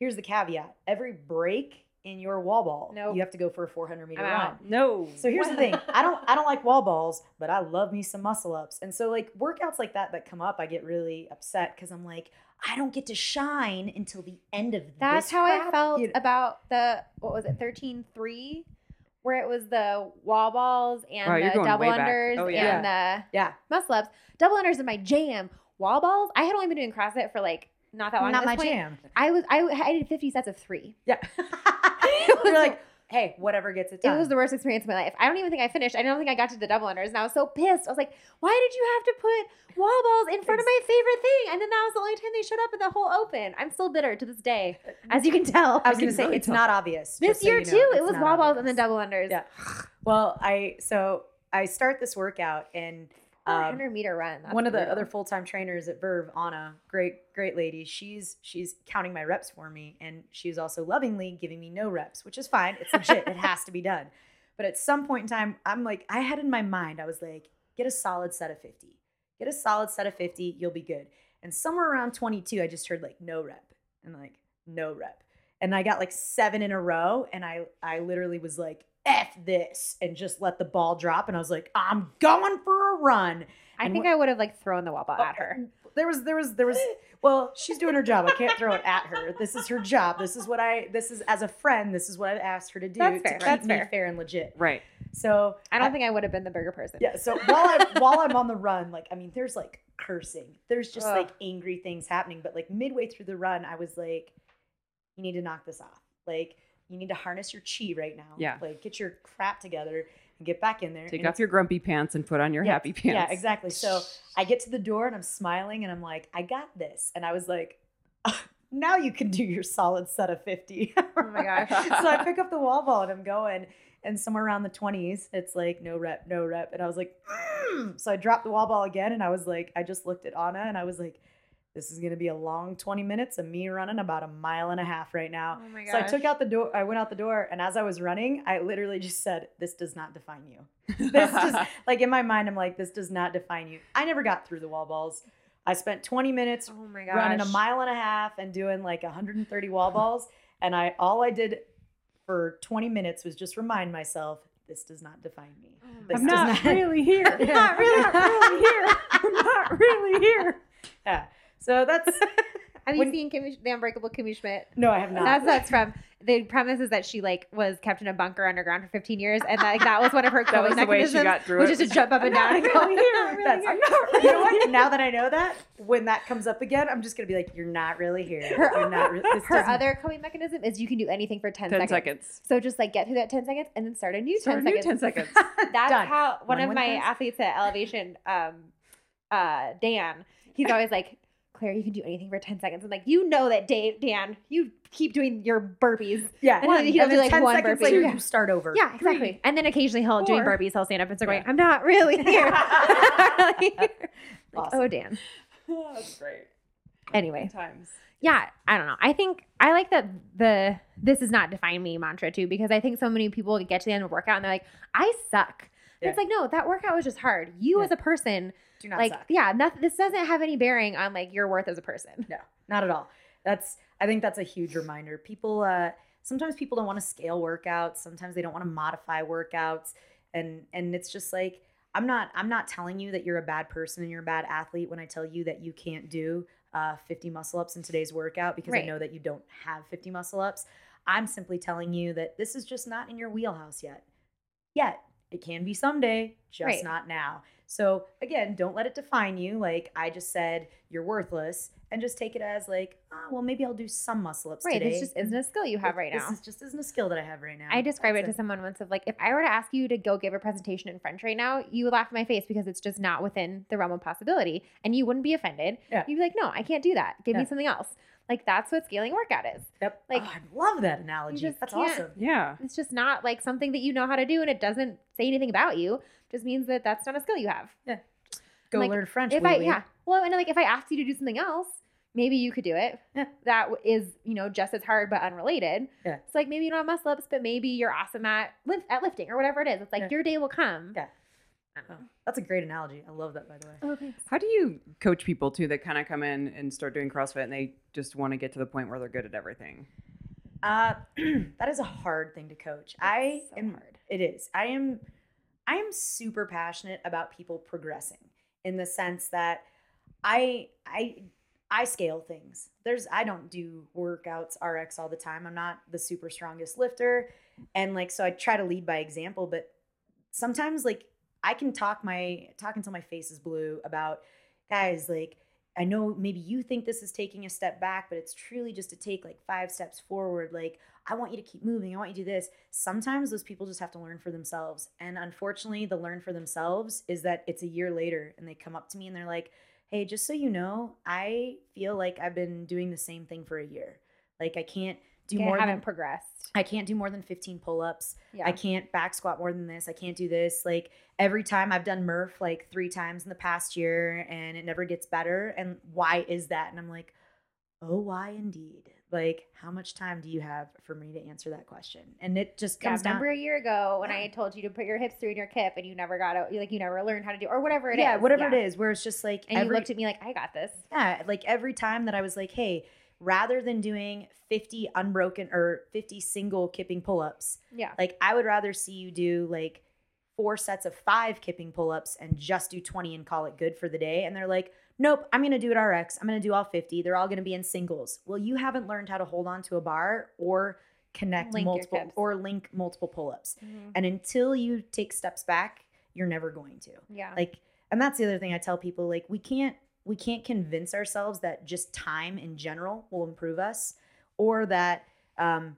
Here's the caveat: every break in your wall ball, Nope. you have to go for a 400 meter I'm run. No. So here's the thing: I don't I don't like wall balls, but I love me some muscle ups. And so like workouts like that that come up, I get really upset because I'm like, I don't get to shine until the end of this. That's this how I felt You know- about the what was it, 13 three. where it was the wall balls and Wow, the double unders Oh, and the yeah, muscle ups. Double unders in my jam. Wall balls. I had only been doing CrossFit for like not that long. not my point. jam. I was I, I did fifty sets of three. Yeah, you're like, hey, whatever gets it done. It was the worst experience of my life. I don't even think I finished. I don't think I got to the double unders, and I was so pissed. I was like, "Why did you have to put wall balls in front of my favorite thing?" And then that was the only time they showed up in the whole open. I'm still bitter to this day, uh, as you can tell. I was gonna say really it's tell. not obvious. this so year you know, too, it was wall balls and then double unders. Yeah. Well, I so I start this workout and um, 100 meter run. That's one of the other full time trainers at Verve, Anna, great great lady. She's she's counting my reps for me, and she's also lovingly giving me no reps, which is fine. It's legit. it has to be done. But at some point in time, I'm like, I had in my mind, I was like, get a solid set of fifty. Get a solid set of fifty. You'll be good. And somewhere around 22, I just heard like no rep and like no rep, and I got like seven in a row, and I I literally was like. F this and just let the ball drop. And I was like, I'm going for a run. I and think I would have like thrown the wall ball Oh, at her. Mm, there was, there was, there was. Well, she's doing her job. I can't throw it at her. This is her job. This is what I. This is as a friend. This is what I've asked her to do That's to fair. keep That's me fair. fair and legit. Right. So I don't think I would have been the bigger person. yeah. So while I'm while I'm on the run, like I mean, there's like cursing. There's just Ugh. like angry things happening. But like midway through the run, I was like, you need to knock this off. Like you need to harness your chi right now. Yeah. Like get your crap together and get back in there. Take And off your grumpy pants and put on your Yeah, happy pants. Yeah, exactly. So I get to the door and I'm smiling and I'm like, I got this. And I was like, now you can do your solid set of 50. Oh my gosh. so I pick up the wall ball and I'm going. And somewhere around the 20s, it's like no rep, no rep. And I was like, mm. so I dropped the wall ball again. And I was like, I just looked at Anna and I was like, this is going to be a long 20 minutes of me running about a mile and a half right now. Oh my gosh. So I took out the door. I went out the door, and as I was running, I literally just said, "This does not define you." This just like in my mind, I'm like, "This does not define you." I never got through the wall balls. I spent 20 minutes Oh my gosh. running a mile and a half and doing like 130 wall balls, and I all I did for 20 minutes was just remind myself, "This does not define me." Oh This I'm does not not- really here. I'm not really, not really here. I'm not really here. Yeah. So that's Have you when- seen Kimmy, the Unbreakable Kimmy Schmidt? no, I have not. That's that's from the premise is that she like was kept in a bunker underground for 15 years, and like that was one of her coping was the way she mechanisms, got through which is to jump up and down and go. really here. That's, I'm you know what? Now that I know that, when that comes up again, I'm just gonna be like, "You're not really here. Her- You're not. Re- this Her other coping mechanism is you can do anything for 10, 10 seconds. seconds. So just like get through that 10 seconds and then start a new Start 10 a new seconds. 10 seconds. That's Done. how one One of my athletes at Elevation, um, uh, Dan, he's always like, Claire, you can do anything for 10 seconds. I'm like, you know that, Dave, Dan, you keep doing your burpees. Yeah, And one, then he'll do, then like, 10 one seconds burpee. later, Yeah. you start over. Yeah, exactly. And then occasionally he'll doing burpees. He'll stand up and start going, Yeah. I'm not really here. I'm not really here. Like, oh, Awesome. oh, Dan. That's great. Anyway, Times. yeah, I don't know. I think I like that the this is not define me mantra too because I think so many people get to the end of a workout and they're like, I suck. Yeah. It's like no, that workout was just hard. You Yeah. as a person, Do not like suck. yeah, nothing. This doesn't have any bearing on like your worth as a person. No, not at all. That's I think that's a huge reminder. People uh sometimes people don't want to scale workouts, sometimes they don't want to modify workouts and and it's just like I'm not I'm not telling you that you're a bad person and you're a bad athlete when I tell you that you can't do uh 50 muscle ups in today's workout because I know that you don't have 50 muscle ups. I'm simply telling you that this is just not in your wheelhouse yet. Yet. It can be someday, just Right. not now. So again, don't let it define you. Like I just said, you're worthless, and just take it as like, oh, well, maybe I'll do some muscle ups Right. today. This just isn't a skill you have right now. This is just isn't a skill that I have right now. I described it to someone once of like, if I were to ask you to go give a presentation in French right now, you would laugh in my face because it's just not within the realm of possibility. And you wouldn't be offended. Yeah. You'd be like, no, I can't do that. Give Yeah. me something else. Like that's what scaling workout is. Yep. like, oh, I love that analogy. just That's awesome. Yeah. It's just not like something that you know how to do and it doesn't say anything about you. Just means that that's not a skill you have. Yeah. Go Like, learn French. if I Louie. yeah. Well, and like if I asked you to do something else, maybe you could do it. Yeah. That w- is, you know, just as hard but unrelated. Yeah. It's like maybe you don't have muscle ups, but maybe you're awesome at lift at lifting or whatever it is. It's like Yeah. your day will come. Yeah. I. That's a great analogy. I love that, by the way. Oh, thanks. How do you coach people too that kind of come in and start doing CrossFit and they just want to get to the point where they're good at everything? Uh, that is a hard thing to coach. I so am. hard. It is. I am. I am super passionate about people progressing in the sense that I I I scale things. There's I don't do workouts RX all the time. I'm not the super strongest lifter, and like so I try to lead by example. But sometimes like I can talk my talk until my face is blue about guys like I know maybe you think this is taking a step back, but it's truly just to take like five steps forward. Like, I want you to keep moving. I want you to do this. Sometimes those people just have to learn for themselves. And unfortunately, the learn for themselves is that it's a year later and they come up to me and they're like, hey, just so you know, I feel like I've been doing the same thing for a year. Like, I can't do more I haven't than progressed. I can't do more than 15 pull-ups. Yeah. I can't back squat more than this. I can't do this. Like every time I've done Murph like three times in the past year and it never gets better. And why is that? And I'm like, oh, why indeed? Like, how much time do you have for me to answer that question? And it just yeah, comes down. remember a year ago when I Yeah. had told you to put your hips through in your kip and you never got out, like you never learned how to do, or whatever it is. yeah, whatever it is, where it's just like And every, you looked at me like, I got this. Yeah, like every time that I was like, hey, rather than doing 50 unbroken or 50 single kipping pull-ups, Yeah. Like I would rather see you do like four sets of five kipping pull-ups and just do 20 and call it good for the day. And they're like, nope, I'm gonna do it RX. I'm gonna do all 50. They're all gonna be in singles. Well, you haven't learned how to hold on to a bar or connect Link multiple or link multiple pull-ups. Mhm. And until you take steps back, you're never going to. Yeah. Like, and that's the other thing I tell people, like, we can't we can't convince ourselves that just time in general will improve us or that um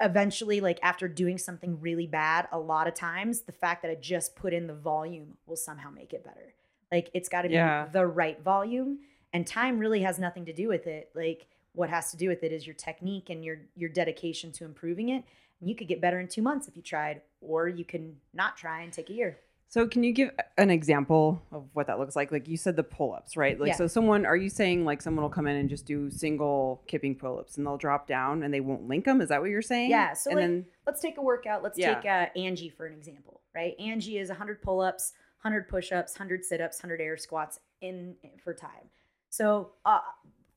eventually like after doing something really bad a lot of times the fact that i just put in the volume will somehow make it better. Like it's got to be Yeah. the right volume and time really has nothing to do with it. Like what has to do with it is your technique and your your dedication to improving it. And you could get better in 2 months if you tried or you can not try and take a year So can you give an example of what that looks like? Like you said the pull-ups, right? Like Yeah. so someone are you saying like someone will come in and just do single kipping pull-ups and they'll drop down and they won't link them? Is that what you're saying? Yeah, so, and like, then let's take a workout. Let's Yeah. take uh, Angie for an example, right? Angie is 100 pull-ups, 100 push-ups, 100 sit-ups, 100 air squats in for time. So, uh,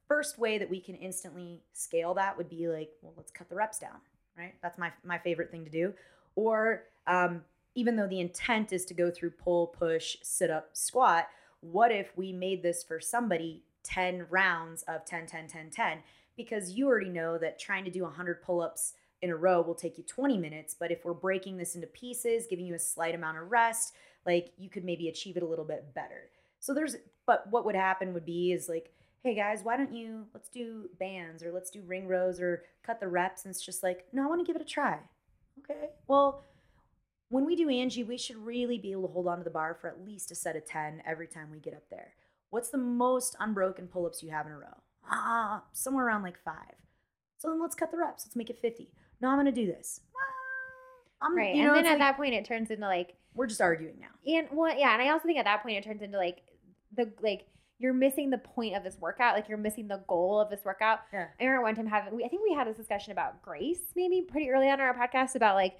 first way that we can instantly scale that would be like, well, let's cut the reps down, right? That's my my favorite thing to do. Or um, even though the intent is to go through pull, push, sit-up, squat, what if we made this for somebody 10 rounds of 10 10 10 10 because you already know that trying to do 100 pull-ups in a row will take you 20 minutes but if we're breaking this into pieces giving you a slight amount of rest like you could maybe achieve it a little bit better. So there's but what would happen would be is like hey guys why don't you let's do bands or let's do ring rows or cut the reps and it's just like no i want to give it a try. Okay well when we do angie we should really be able to hold on to the bar for at least a set of 10 every time we get up there what's the most unbroken pull-ups you have in a row ah somewhere around like five so then let's cut the reps let's make it 50 no i'm gonna do this Ah, I'm, right. you know, and then at like- that point, it turns into like, we're just arguing now and well, yeah. And I also think at that point, it turns into like the, like, you're missing the point of this workout. Like, you're missing the goal of this workout. Yeah. I remember one time having, we, I think we had this discussion about grace maybe pretty early on in our podcast about like,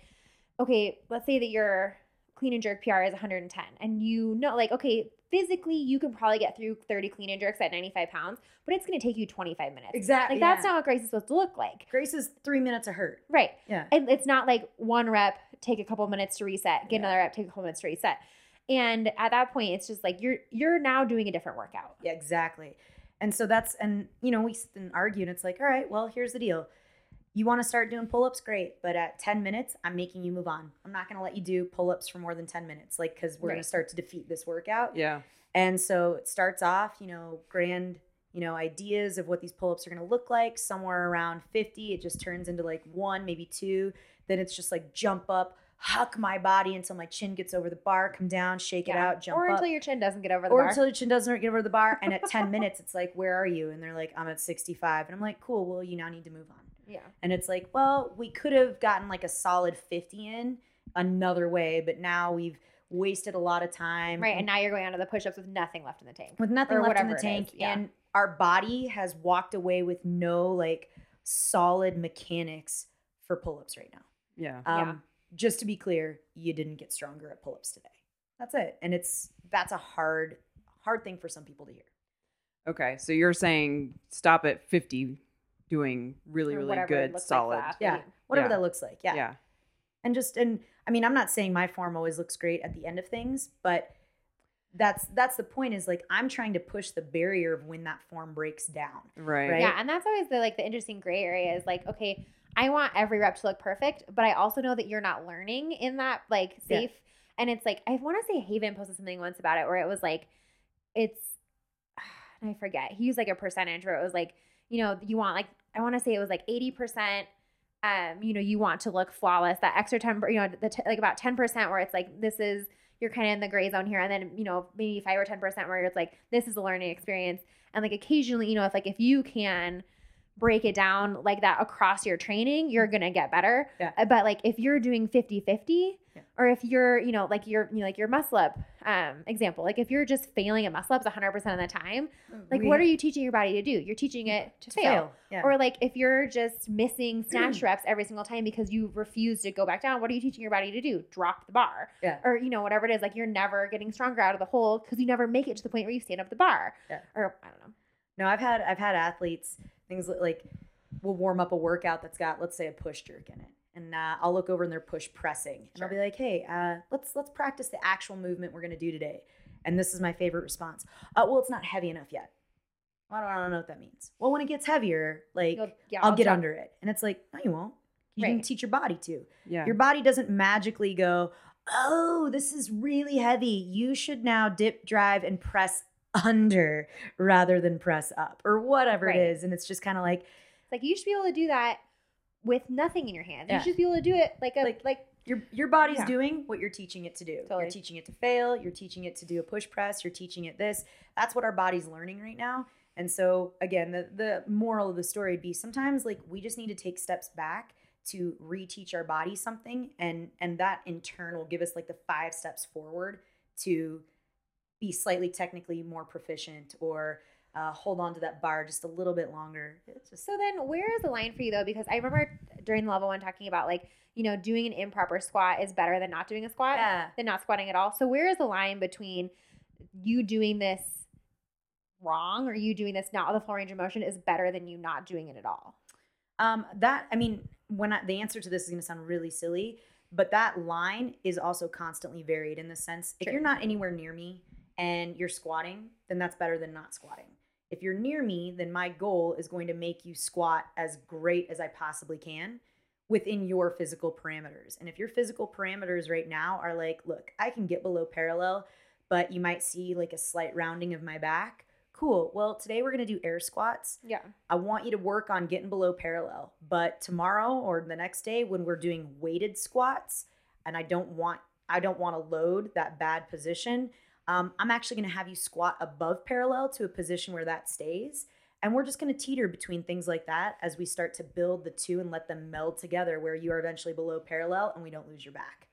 okay, let's say that your clean and jerk PR is 110 and you know, like, okay, physically you can probably get through 30 clean and jerks at 95 pounds, but it's going to take you 25 minutes. exactly Like, that's not what grace is supposed to look like. grace is three minutes of hurt Right. yeah And it's not like one rep, take a couple minutes to reset, get Yeah. another rep, take a couple minutes to reset. And at that point, it's just like you're you're now doing a different workout. Yeah, exactly. And so that's and you know we argue, and it's like, all right, well, here's the deal. You want to start doing pull ups? Great. But at 10 minutes, I'm making you move on. I'm not going to let you do pull ups for more than 10 minutes, like, because we're going to start to defeat this workout. Yeah. And so it starts off, you know, grand, you know, ideas of what these pull ups are going to look like. Somewhere around 50, it just turns into like one, maybe two. Then it's just like jump up, huck my body until my chin gets over the bar, come down, shake it out, jump or up until your chin doesn't get over the or bar. Or until your chin doesn't get over the bar. And at 10 minutes, it's like, where are you? And they're like, I'm at 65. And I'm like, cool. Well, you now need to move on. Yeah. And it's like, well, we could have gotten like a solid 50 in another way, but now we've wasted a lot of time. Right. And now you're going on to the push ups with nothing left in the tank. with nothing left in the tank. yeah. And our body has walked away with no like solid mechanics for pull ups right now. Yeah. Um, Yeah. Just to be clear, you didn't get stronger at pull ups today. That's it. And it's that's a hard, hard thing for some people to hear. Okay. So you're saying stop at 50 doing really, Or really good, looks like solid. Yeah. Whatever Yeah. that looks like. Yeah. yeah. And just and I mean, I'm not saying my form always looks great at the end of things, but that's that's the point is like I'm trying to push the barrier of when that form breaks down. Right. Right. Yeah, and that's always the like the interesting gray area is like, okay, I want every rep to look perfect, but I also know that you're not learning in that like Yeah. safe. And it's like I want to say Haven posted something once about it where it was like, it's I forget. He used like a percentage where it was like, you know, you want like I want to say it was like eighty percent. Um, you know, you want to look flawless. That extra ten, you know, the t- like about ten percent where it's like this is you're kind of in the gray zone here, and then you know maybe five or ten percent where it's like this is a learning experience, and like occasionally, you know, if like if you can break it down like that across your training, you're gonna get better. Yeah. Uh, But like if you're doing 50-50, Yeah. or if you're, you know, like you're you know, like your muscle up um example, like if you're just failing at muscle ups 100% of the time, like We- what are you teaching your body to do? You're teaching it to, to fail. fail? Yeah. Or like if you're just missing snatch reps every single time because you refuse to go back down, what are you teaching your body to do? Drop the bar. Yeah. Or you know whatever it is, like you're never getting stronger out of the hole because you never make it to the point where you stand up the bar. Yeah. Or I don't know. No, I've had I've had athletes things like we'll warm up a workout that's got let's say a push jerk in it, and uh, I'll look over and they're push pressing, and I'll be like, hey, uh, let's let's practice the actual movement we're gonna do today. And this is my favorite response. Uh, well, it's not heavy enough yet. I don't, I don't know what that means. Well, when it gets heavier, like You'll- I'll, get drop- under it, and it's like, no, you won't. You Right. didn't teach your body to. Yeah. Your body doesn't magically go, oh, this is really heavy. You should now dip, drive, and press under rather than press up or whatever Right. it is. And it's just kind of like It's like you should be able to do that with nothing in your hands. Yeah. You should be able to do it like a Like- like, your your body's Yeah. doing what you're teaching it to do. Totally. You're teaching it to fail. You're teaching it to do a push press. You're teaching it this. That's what our body's learning right now. And so again, the the moral of the story would be sometimes like we just need to take steps back to reteach our body something, and and that in turn will give us like the five steps forward to be slightly technically more proficient or uh, hold on to that bar just a little bit longer. It's just So then, where is the line for you though? Because I remember during level one talking about like you know doing an improper squat is better than not doing a squat yeah. than not squatting at all. So where is the line between you doing this wrong or you doing this not with a full range of motion is better than you not doing it at all? Um, that I mean, when I, the answer to this is going to sound really silly, but that line is also constantly varied in the sense if you're not anywhere near me and you're squatting, then that's better than not squatting. If you're near me, then my goal is going to make you squat as great as I possibly can within your physical parameters. And if your physical parameters right now are like, look, I can get below parallel, but you might see like a slight rounding of my back. Cool. Well, today we're going to do air squats. Yeah. I want you to work on getting below parallel. But tomorrow or the next day when we're doing weighted squats and I don't want I don't want to load that bad position, um, I'm actually going to have you squat above parallel to a position where that stays. And we're just going to teeter between things like that as we start to build the two and let them meld together where you are eventually below parallel and we don't lose your back.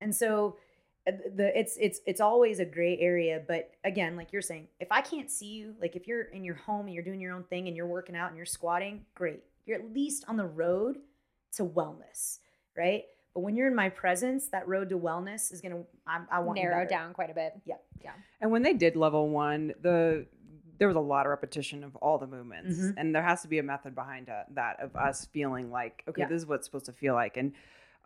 And so uh, the it's it's it's always a gray area but again like you're saying if i can't see you like if you're in your home and you're doing your own thing and you're working out and you're squatting great you're at least on the road to wellness right but when you're in my presence that road to wellness is gonna i, I want Narrow better. down quite a bit. Yeah, yeah. And when they did level one, the there was a lot of repetition of all the movements, Mhm. and there has to be a method behind uh, that of us feeling like, okay, Yeah. this is what it's supposed to feel like, and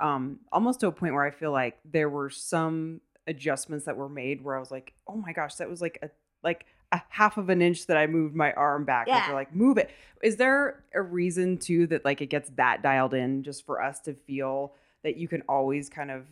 um, almost to a point where I feel like there were some adjustments that were made where I was like, oh my gosh, that was like a like a half of an inch that I moved my arm back. Yeah. or like move it. Is there a reason too that like it gets that dialed in just for us to feel that you can always kind of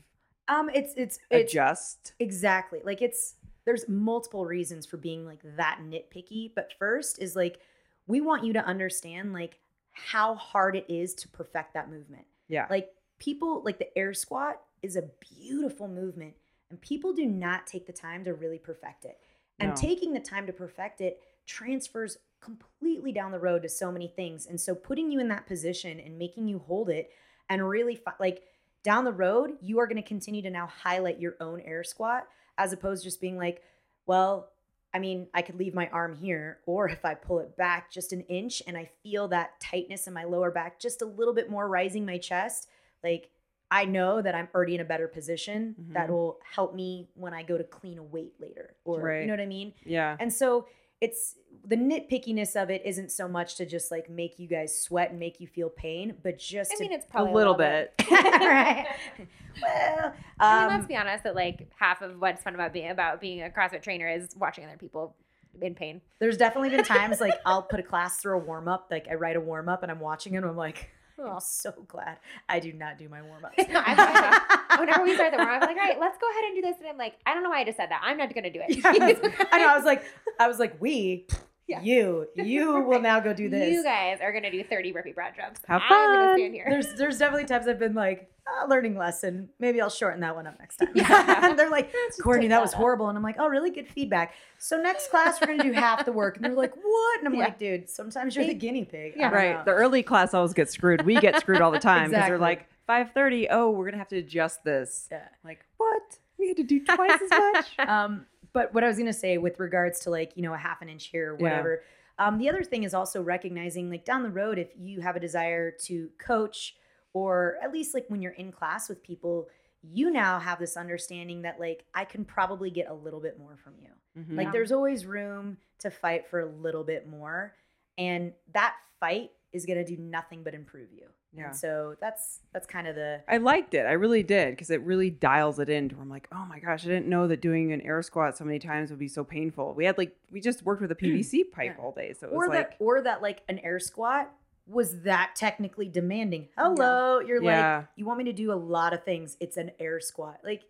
Um, it's it's it's adjust? Exactly. Like it's there's multiple reasons for being like that nitpicky, but first is like we want you to understand like how hard it is to perfect that movement. Yeah. Like people like the air squat is a beautiful movement and people do not take the time to really perfect it. And No. taking the time to perfect it transfers completely down the road to so many things. And so putting you in that position and making you hold it and really fi- like down the road, you are going to continue to now highlight your own air squat as opposed to just being like, well, I mean, I could leave my arm here, or if I pull it back just an inch and I feel that tightness in my lower back just a little bit more rising my chest, like I know that I'm already in a better position that Mhm. will help me when I go to clean a weight later, or right. you know what I mean? Yeah. And so it's the nitpickiness of it isn't so much to just like make you guys sweat and make you feel pain, but just I mean, it's probably A little bit. right. Well, I mean, um, let's be honest. That like half of what's fun about being about being a CrossFit trainer is watching other people in pain. there's definitely been times like I'll put a class through a warm up, like I write a warm up and I'm watching it and I'm like, oh, I'm so glad I do not do my warm ups. Whenever we start the warm, I'm like, all right, let's go ahead and do this. And I'm like, I don't know why I just said that. I'm not gonna do it. I know. I was like, I was like, we, Yeah. you, you will now go do this. You guys are gonna do 30 burpee broad jumps. Have I'm fun. stand here. There's there's definitely times I've been like, a learning lesson. Maybe I'll shorten that one up next time. Yeah. and they're like, Courtney, take that was up. horrible. And I'm like, oh, really good feedback. So next class, we're going to do half the work. And they're like, what? And I'm Yeah. like, dude, sometimes you're the guinea pig. Yeah. Right. know. The early class always gets screwed. We get screwed all the time because Exactly. they're like 5:30. Oh, we're gonna have to adjust this. Yeah. Like what? We had to do twice as much. Um, but what I was going to say with regards to like, you know, a half an inch here or Yeah. whatever. Um, the other thing is also recognizing like down the road, if you have a desire to coach or at least like when you're in class with people, you now have this understanding that like I can probably get a little bit more from you. Mhm. Like Yeah. there's always room to fight for a little bit more. And that fight is gonna do nothing but improve you. Yeah. And so that's that's kind of the I liked it. I really did because it really dials it in to where I'm like, oh my gosh, I didn't know that doing an air squat so many times would be so painful. We had like we just worked with a mm. PVC pipe Yeah. all day, so it was or like that or that like an air squat was that technically demanding. Hello, you're Yeah. like you want me to do a lot of things. It's an air squat. Like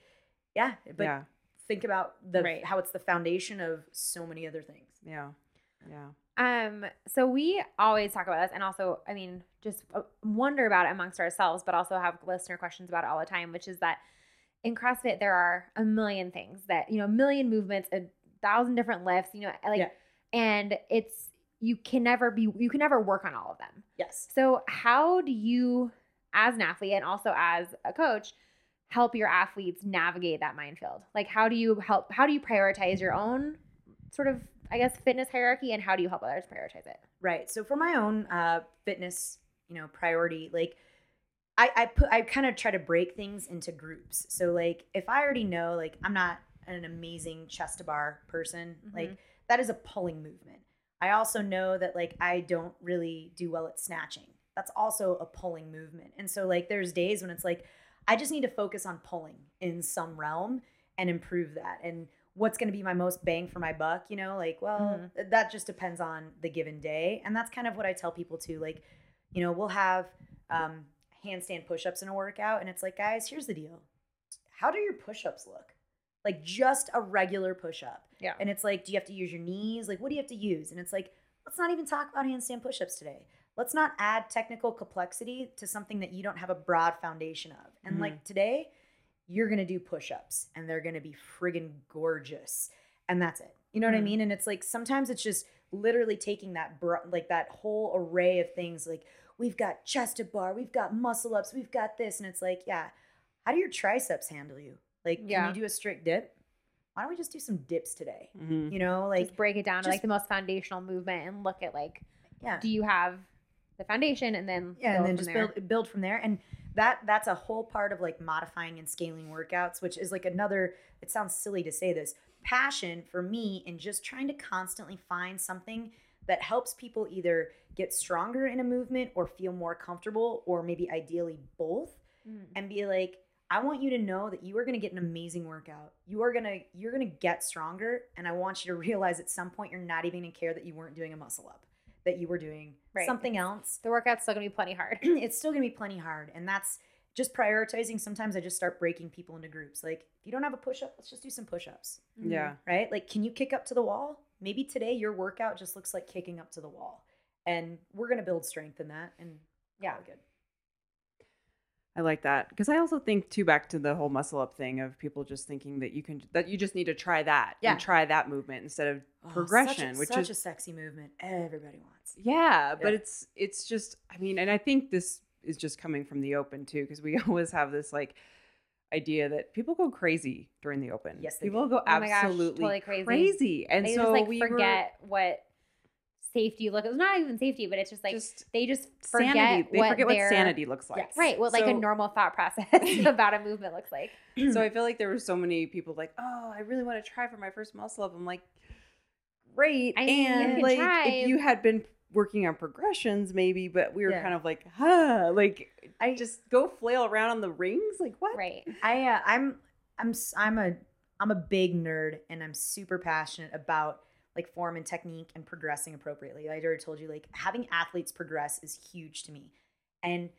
yeah, but yeah, think about the Right. how it's the foundation of so many other things. yeah, yeah. Um, so we always talk about this, and also, I mean, just wonder about it amongst ourselves, but also have listener questions about it all the time, which is that in CrossFit there are a million things that you know, a million movements, a thousand different lifts, you know, like, Yeah. and it's you can never be, you can never work on all of them. Yes. So how do you, as an athlete and also as a coach, help your athletes navigate that minefield? Like, how do you help? How do you prioritize your own sort of, I guess, fitness hierarchy, and how do you help others prioritize it? Right. So for my own uh, fitness, you know, priority, like I, I put, I kind of try to break things into groups. So like, if I already know, like, I'm not an amazing chest to bar person, like that is a pulling movement. I also know that like I don't really do well at snatching. That's also a pulling movement. And so like, there's days when it's like, I just need to focus on pulling in some realm and improve that. And what's going to be my most bang for my buck, you know, like, well, that just depends on the given day. And that's kind of what I tell people too. Like, you know, we'll have um, handstand push ups in a workout, and it's like, guys, here's the deal. How do your push ups look? Like, just a regular push up. Yeah. And it's like, do you have to use your knees? Like, what do you have to use? And it's like, let's not even talk about handstand push ups today. Let's not add technical complexity to something that you don't have a broad foundation of. And like today, you're going to do push ups and they're going to be friggin' gorgeous. And that's it. You know what I Mhm. mean? And it's like sometimes it's just literally taking that, bro- like that whole array of things. Like we've got chest to bar, we've got muscle ups, we've got this. And it's like, yeah, how do your triceps handle you? Like, Yeah. can you do a strict dip? Why don't we just do some dips today? Mhm. You know, like, just break it down to like the most foundational movement and look at like, yeah. do you have the foundation, and then yeah, and then just there. build build from there. And that that's a whole part of like modifying and scaling workouts, which is like another. It sounds silly to say this passion for me in just trying to constantly find something that helps people either get stronger in a movement or feel more comfortable, or maybe ideally both, Mm. and be like, I want you to know that you are going to get an amazing workout. You are going to you're going to get stronger and I want you to realize at some point you're not even going to care that you weren't doing a muscle up, that you were doing Right. something else. The workout's still gonna be plenty hard. it's still going to be plenty hard and that's just prioritizing. Sometimes I just start breaking people into groups. Like if you don't have a push-up, let's just do some push-ups, mm-hmm. Yeah. right? Like can you kick up to the wall? Maybe today your workout just looks like kicking up to the wall. And we're going to build strength in that and Yeah. good. I like that because I also think too back to the whole muscle up thing of people just thinking that you can that you just need to try that Yeah. and try that movement instead of Oh, such a- progression, which such is such a sexy movement. Everybody wants. yeah, but it's it's just I mean, and I think this is just coming from the open too because we always have this like idea that people go crazy during the open. Yes, people do. go Oh my gosh, absolutely totally crazy. crazy, and they so just like we forget what safety look. It's not even safety, but it's just like just they just forget sanity. They what forget what sanity looks like. Yes. Right, what like a normal thought process about a movement looks like. so I feel like there were so many people like, oh, I really want to try for my first muscle up. I'm like, great. I mean, and can like, try. if you had been working on progressions, maybe, but we were Yeah. kind of like, huh, like, I just go flail around on the rings. Like, what? Right. I uh, I'm I'm s- I'm a I'm a big nerd and I'm super passionate about like form and technique and progressing appropriately. I already told you like having athletes progress is huge to me. And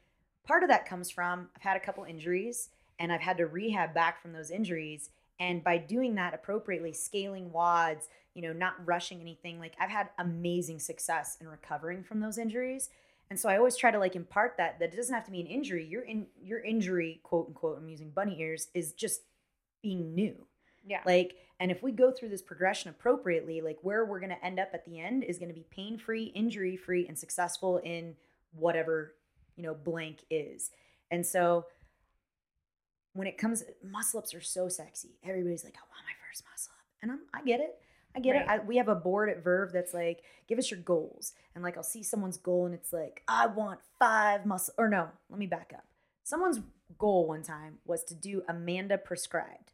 part of that comes from I've had a couple injuries and I've had to rehab back from those injuries and by doing that appropriately, scaling WODs, you know, not rushing anything, like I've had amazing success in recovering from those injuries. And so I always try to like impart that that it doesn't have to be an injury. Your in your injury, quote unquote, I'm using bunny ears, is just being new. Yeah. Like, and if we go through this progression appropriately, like where we're going to end up at the end is going to be pain free, injury free, and successful in whatever, you know, blank is. And so when it comes, muscle ups are so sexy. Everybody's like, I want my first muscle up. And I'm, I get it. I get it. I, we have a board at Verve that's like, give us your goals. And like, I'll see someone's goal and it's like, I want five muscle, or no, let me back up. Someone's goal one time was to do Amanda prescribed,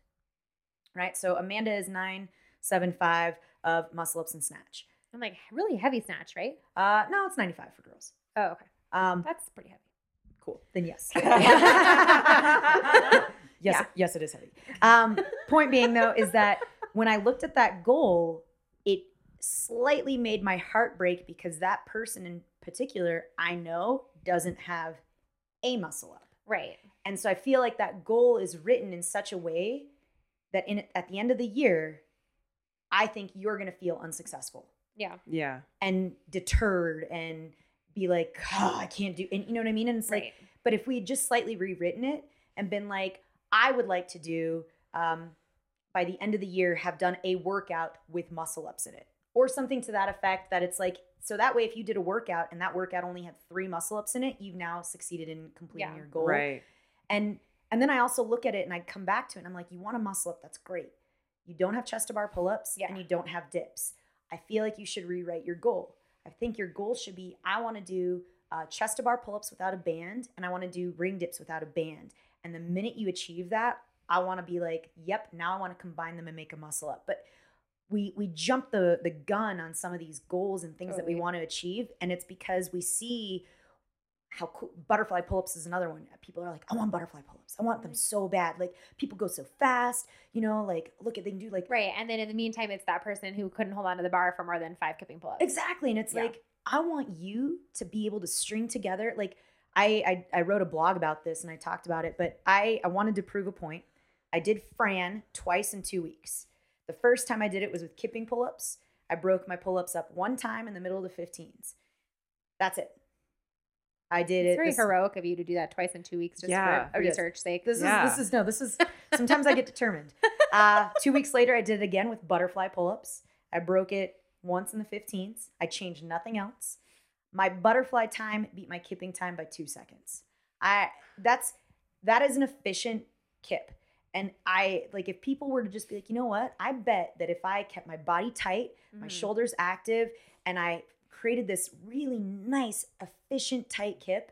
right? So Amanda is 975 of muscle ups and snatch. I'm like really heavy snatch, right? Uh, no, it's 95 for girls. Oh, okay. Um, That's pretty heavy. cool. Then yes. Yeah. yes, yes, it is heavy. Um, point being though is that when I looked at that goal, it slightly made my heart break because that person in particular I know doesn't have a muscle up. Right. And so I feel like that goal is written in such a way that in at the end of the year, I think you're going to feel unsuccessful Yeah. Yeah. and deterred and be like, oh, I can't do, and you know what I mean? And it's like, but if we had just slightly rewritten it and been like, I would like to do, um, by the end of the year, have done a workout with muscle ups in it or something to that effect that it's like, so that way, if you did a workout and that workout only had three muscle ups in it, you've now succeeded in completing Yeah. your goal Right. and and then I also look at it and I come back to it and I'm like, you want a muscle up, that's great. You don't have chest to bar pull-ups Yeah. and you don't have dips. I feel like you should rewrite your goal. I think your goal should be I want to do uh, chest to bar pull-ups without a band and I want to do ring dips without a band. And the minute you achieve that, I want to be like, yep, now I want to combine them and make a muscle up. But we we jump the the gun on some of these goals and things that we want to achieve and it's because we see how cool butterfly pull-ups is another one. People are like i want butterfly pull-ups. I want them mm-hmm. so bad. Like people go so fast you know like look at they can do like Right. And then in the meantime, it's that person who couldn't hold on to the bar for more than five kipping pull ups. exactly and it's Yeah. like i want you to be able to string together like I, I i wrote a blog about this and i talked about it but i i wanted to prove a point. I did fran twice in two weeks. The first time i did it was with kipping pull-ups. I broke my pull-ups up one time in the middle of the 15s that's it i did It's it very this- heroic of you to do that twice in two weeks just Yeah. for It is. research sake. This Yeah. is this is no, this is sometimes I get determined. Uh, two weeks later, I did it again with butterfly pull-ups. I broke it once in the 15s. I changed nothing else. My butterfly time beat my kipping time by two seconds. I that's that is an efficient kip. And I like if people were to just be like, you know what? I bet that if I kept my body tight, my Mhm. shoulders active, and I created this really nice, efficient, tight kip,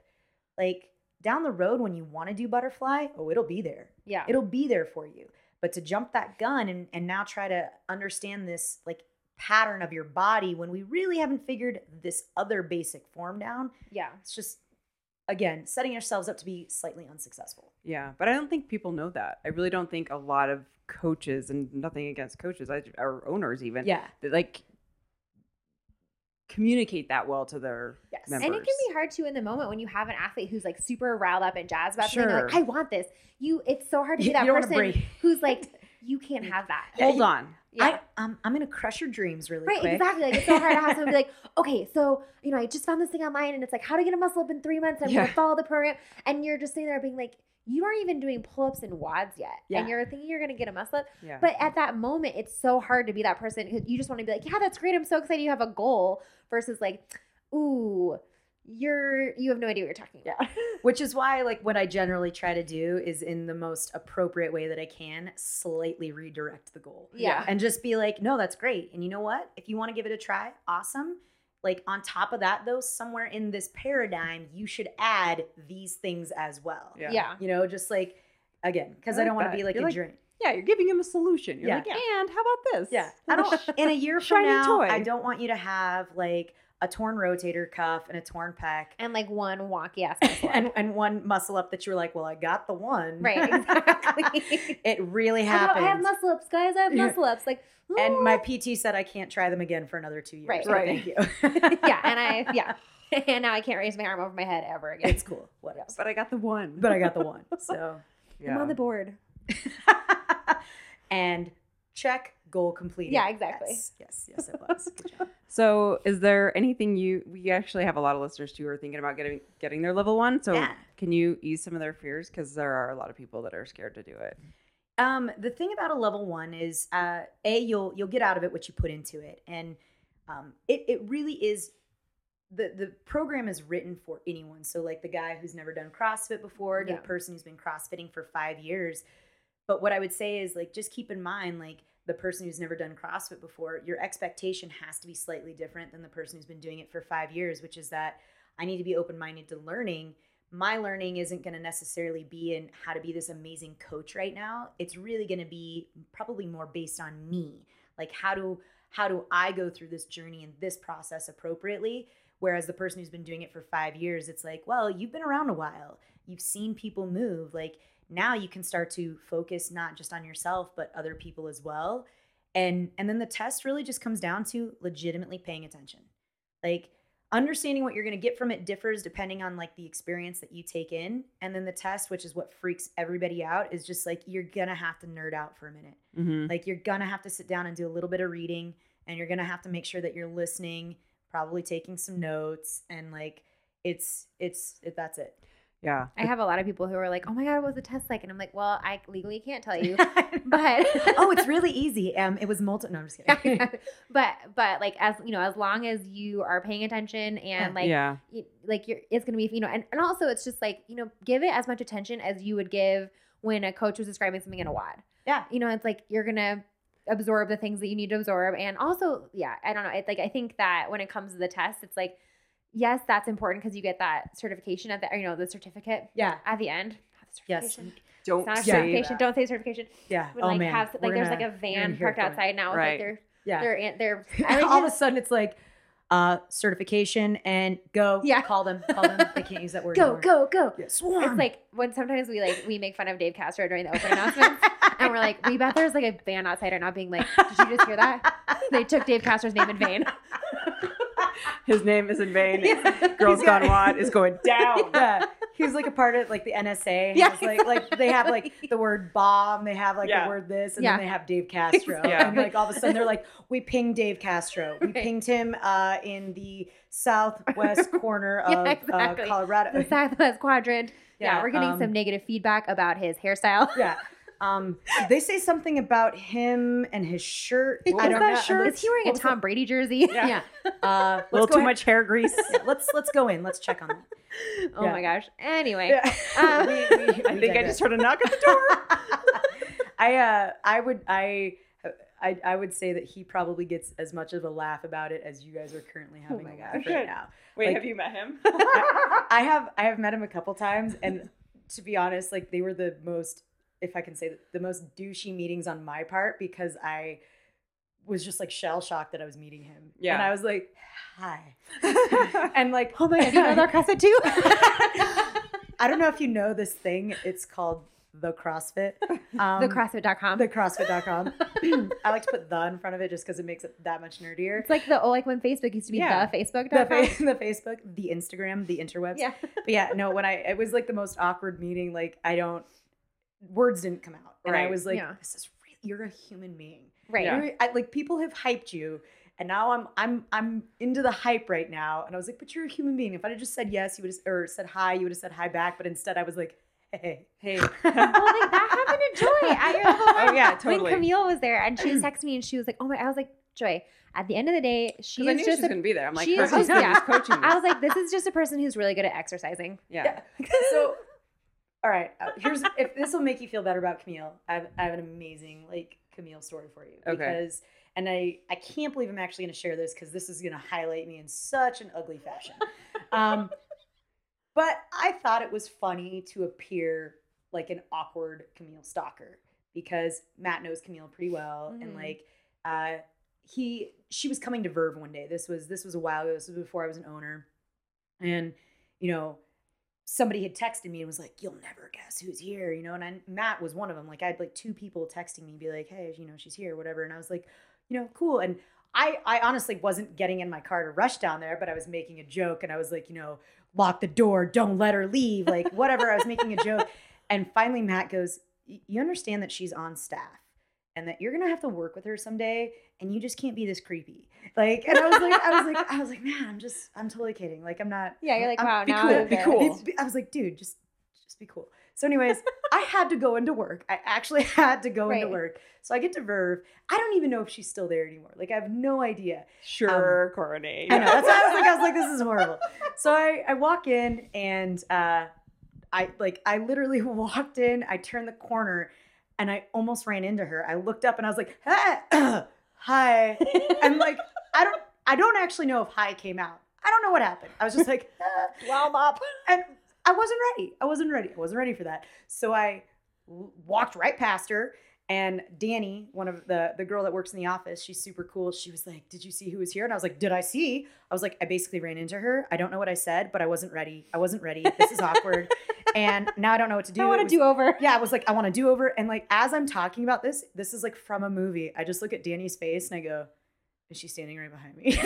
like down the road when you want to do butterfly, oh, it'll be there. Yeah. It'll be there for you. But to jump that gun and, and now try to understand this like pattern of your body when we really haven't figured this other basic form down, yeah. it's just again, setting yourselves up to be slightly unsuccessful. Yeah, but I don't think people know that. I really don't think a lot of coaches, and nothing against coaches, I, or owners even, Yeah. that like communicate that well to their Yes. members. And it can be hard too in the moment when you have an athlete who's like super riled up and jazzed about something. They're like, Sure. I want this. You, it's so hard to be that person who's like, you can't have that. Hold on. Yeah. I, um, I'm gonna crush your dreams really Right, quick. exactly. Like it's so hard to have someone be like, okay, so you know, I just found this thing online, and it's like how to get a muscle up in three months. I'm Yeah. gonna follow the program, and you're just sitting there being like, you aren't even doing pull ups and WODs yet, Yeah. and you're thinking you're gonna get a muscle up. Yeah. But at that moment, it's so hard to be that person because you just want to be like, yeah, that's great. I'm so excited you have a goal versus like, ooh, you're you have no idea what you're talking about. Which is why, like, what I generally try to do is in the most appropriate way that I can, slightly redirect the goal. Yeah. And just be like, no, that's great. And you know what? If you want to give it a try, awesome. Like, on top of that, though, somewhere in this paradigm, you should add these things as well. Yeah. yeah. You know, just like, again, because I I, don't want to be like You're a like, journey. yeah, you're giving him a solution. You're Yeah. like, and how about this? Yeah. I don't, in a year from now, toy. I don't want you to have like a torn rotator cuff and a torn pec. And like one wonky ass and and one muscle up that you were like, well, I got the one. Right, exactly. it really happened. I have muscle ups, guys. I have muscle ups. Like, and my. PT said I can't try them again for another two years. Right. so Right. Thank you. yeah, and I yeah, and now I can't raise my arm over my head ever again. it's cool. What else? But I got the one. But I got the one. So yeah. I'm on the board. and check goal completed. Yeah, exactly. Yes, yes, yes it was. Good job. So, is there anything you? We actually have a lot of listeners too who are thinking about getting getting their level one. So, Yeah. can you ease some of their fears? Because there are a lot of people that are scared to do it. Um, the thing about a level one is, uh, a you'll you'll get out of it what you put into it, and um, it it really is. The the program is written for anyone. So like the guy who's never done CrossFit before, Yeah. the person who's been CrossFitting for five years. But what I would say is like just keep in mind like the person who's never done CrossFit before, your expectation has to be slightly different than the person who's been doing it for five years, which is that I need to be open minded to learning. My learning isn't going to necessarily be in how to be this amazing coach right now. It's really going to be probably more based on me. Like how do how do I go through this journey and this process appropriately? Whereas the person who's been doing it for five years, it's like, well, you've been around a while. You've seen people move. Like now you can start to focus not just on yourself, but other people as well. And and then the test really just comes down to legitimately paying attention. Like understanding what you're going to get from it differs depending on like the experience that you take in and then the test which is what freaks everybody out is just like you're going to have to nerd out for a minute Mm-hmm. like you're gonna have to sit down and do a little bit of reading and you're gonna have to make sure that you're listening probably taking some notes and like it's it's it, that's it Yeah. I have a lot of people who are like, "Oh my god, what was the test like?" And I'm like, "Well, I legally can't tell you, but oh it's really easy um it was multi no i'm just kidding but but like as you know, as long as you are paying attention and like yeah. you, like you're it's gonna be you know and, and also it's just like you know give it as much attention as you would give when a coach was describing something in a WOD yeah you know it's like you're gonna absorb the things that you need to absorb and also yeah i don't know it's like i think that when it comes to the test it's like yes that's important because you get that certification at the or, you know the certificate yeah at the end Not the yes certification. Don't It's not a say certification. that. Don't say certification. yeah When oh like man have like We're there's gonna- like a you're van parked from it. outside now. with, Right. Like they're yeah they're they're all of a sudden it's like uh certification and go Yeah. call them call them they can't use that word go anymore. go go. yeah, swarm. It's like when sometimes we like we make fun of Dave Castro during the open announcements, and we're like, we bet there's like a van outside right now being like, did you just hear that? They took Dave Castro's name in vain. His name is in vain. Yeah. Girls He's Gone got- Wild is going down. yeah. He's like a part of like the NSA. Yeah, Has, like like they have like the word bomb, they have like Yeah. the word this, and Yeah. then they have Dave Castro. Yeah. And like all of a sudden they're like, we pinged Dave Castro. We Right. pinged him uh, in the southwest corner Yeah, of exactly. uh, Colorado. The Southwest Quadrant. Yeah, Yeah, we're getting um, some negative feedback about his hairstyle. yeah. Um, they say something about him and his shirt. What I don't that know. shirt? Is he wearing a What was Tom Brady jersey? Yeah. Yeah. Uh, A little too ahead- much hair grease. yeah, let's let's go in. Let's check on that. Oh Yeah. my gosh. Anyway. Yeah. Um, We- we- I think I digress. just heard a knock at the door. I uh I would I I, I would say that he probably gets as much of a laugh about it as you guys are currently having my a laugh gosh. right now. Wait, Like- have you met him? I have I have met him a couple times, and to be honest, like they were the most, if I can say, that, the most douchey meetings on my part because I was just like shell shocked that I was meeting him. Yeah. And I was like, hi. and like, Oh my god, you know their CrossFit too? I don't know if you know this thing. It's called the CrossFit. Um, the CrossFit.com. The CrossFit.com. I like to put the in front of it just because it makes it that much nerdier. it's like the oh, like when Facebook used to be Yeah. the Facebook. The, fa- the Facebook, the Instagram, the interwebs. Yeah. But yeah, no, when I, it was like the most awkward meeting. Like, I don't, words didn't come out. And I was like, Yeah. this is real. You're a human being. Right. Yeah. I, like people have hyped you, and now I'm I'm I'm into the hype right now. And I was like, but you're a human being. If I'd have just said yes, you would have or said hi, you would have said hi back. But instead, I was like, hey, hey. Well, like that happened to Joy at your level Oh, oh one. yeah, When. Camille was there and she was texting me and she was like, "Oh my!" I was like, "Joy." At the end of the day, she Because I is knew she just. was going to be there. I'm like, she is just- yeah. yeah. coaching me. I was like, "This is just a person who's really good at exercising." yeah. so all right uh, here's if this will make you feel better about camille I have, I have an amazing like camille story for you Okay. because and i i can't believe i'm actually going to share this because this is going to highlight me in such an ugly fashion um but i thought it was funny to appear like an awkward camille stalker because matt knows camille pretty well and Mhm. like uh he she was coming to verve one day this was this was a while ago this was before i was an owner and you know somebody had texted me and was like you'll never guess who's here you know and I, matt was one of them like i had like two people texting me be like hey you know she's here whatever and i was like you know cool and i i honestly wasn't getting in my car to rush down there but i was making a joke and i was like you know lock the door don't let her leave like whatever i was making a joke and finally matt goes you understand that she's on staff and that you're gonna have to work with her someday and you just can't be this creepy like and i was like i was like i was like man i'm just i'm totally kidding like i'm not Yeah, you're like, I'm- wow, be now cool, be cool. Be- be- I was like, dude, just just be cool. So, anyways, I had to go into work. I actually had to go into work. So I get to Verve. I don't even know if she's still there anymore. Like I have no idea. Sure, Courtney. I know. That's why I was like, I was like, this is horrible. So I, I walk in and uh, I like I literally walked in. I turned the corner, and I almost ran into her. I looked up and I was like, hey, hi, and like I don't I don't actually know if hi came out. I don't know what happened. I was just like. Well, up. and I wasn't ready. I wasn't ready. I wasn't ready for that. So I w- walked right past her. And Danny, one of the the girl that works in the office, she's super cool. She was like, "Did you see who was here?" And I was like, "Did I see?" I was like, "I basically ran into her. I don't know what I said, but I wasn't ready. I wasn't ready. This is awkward." and now I don't know what to do. I want to do over. yeah, I was like, I want to do over. And like, as I'm talking about this, this is like from a movie. I just look at Danny's face and I go, is she standing right behind me?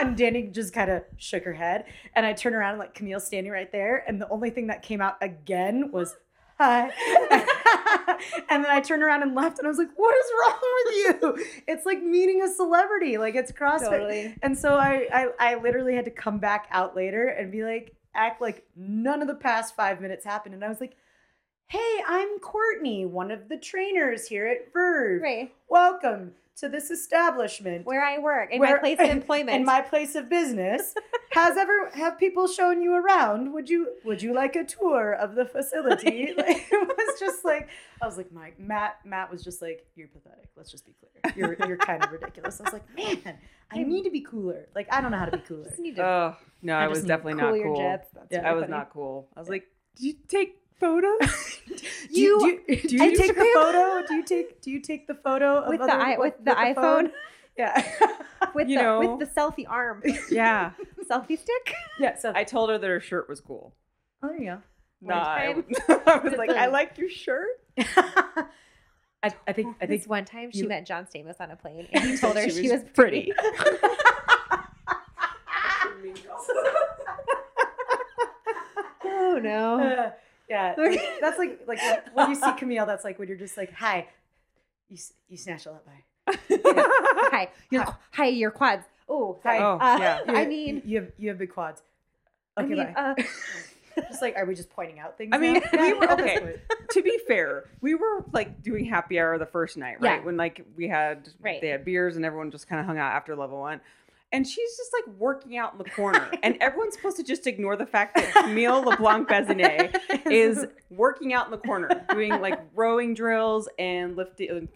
and Danny just kind of shook her head. And I turn around and like Camille's standing right there. And the only thing that came out again was, hi. and then I turned around and left and I was like, what is wrong with you? It's like meeting a celebrity. Like it's CrossFit. Totally. And so I, I I literally had to come back out later and be like, act like none of the past five minutes happened. And I was like, hey, I'm Courtney, one of the trainers here at Verve. Right. Welcome to this establishment. Where I work, in Where- my place of employment. In my place of business. Has ever have people shown you around? Would you would you like a tour of the facility? Like, it was just like I was like, Mike, Matt, Matt was just like, You're pathetic. Let's just be clear. You're you're kind of ridiculous. I was like, man, I need to be cooler. Like I don't know how to be cooler. Just need to Oh, no, I, I was definitely cool not your cool. jets. That's Yeah. I was funny. not cool. I was like, did you take photos? Do you, do you, do you I take the photo? Do you take do you take the photo of with the other- i with the phone? iPhone Yeah. with You the know. with the selfie arm yeah. selfie stick. yeah. So I told her that her shirt was cool. oh, yeah. No, I, time. I was like. I like your shirt. I, I think I think This one time she you- met John Stamos on a plane and he told her she, was, pretty. Oh no. Uh, yeah, Okay. that's like like when you see Camille. That's like when you're just like, hi, you you snatch a lot by. hi. Your, hi, your quads. Oh, sorry. Oh, uh, yeah. I mean, you have you have big quads. I Okay, mean, bye. uh, just like, are we just pointing out things? I mean, now? we were okay. to be fair, we were like doing happy hour the first night, right? Yeah. When like we had Right. they had beers and everyone just kind of hung out after level one. And she's just like working out in the corner. and everyone's supposed to just ignore the fact that Camille LeBlanc Bazinet is working out in the corner, doing like rowing drills and lifting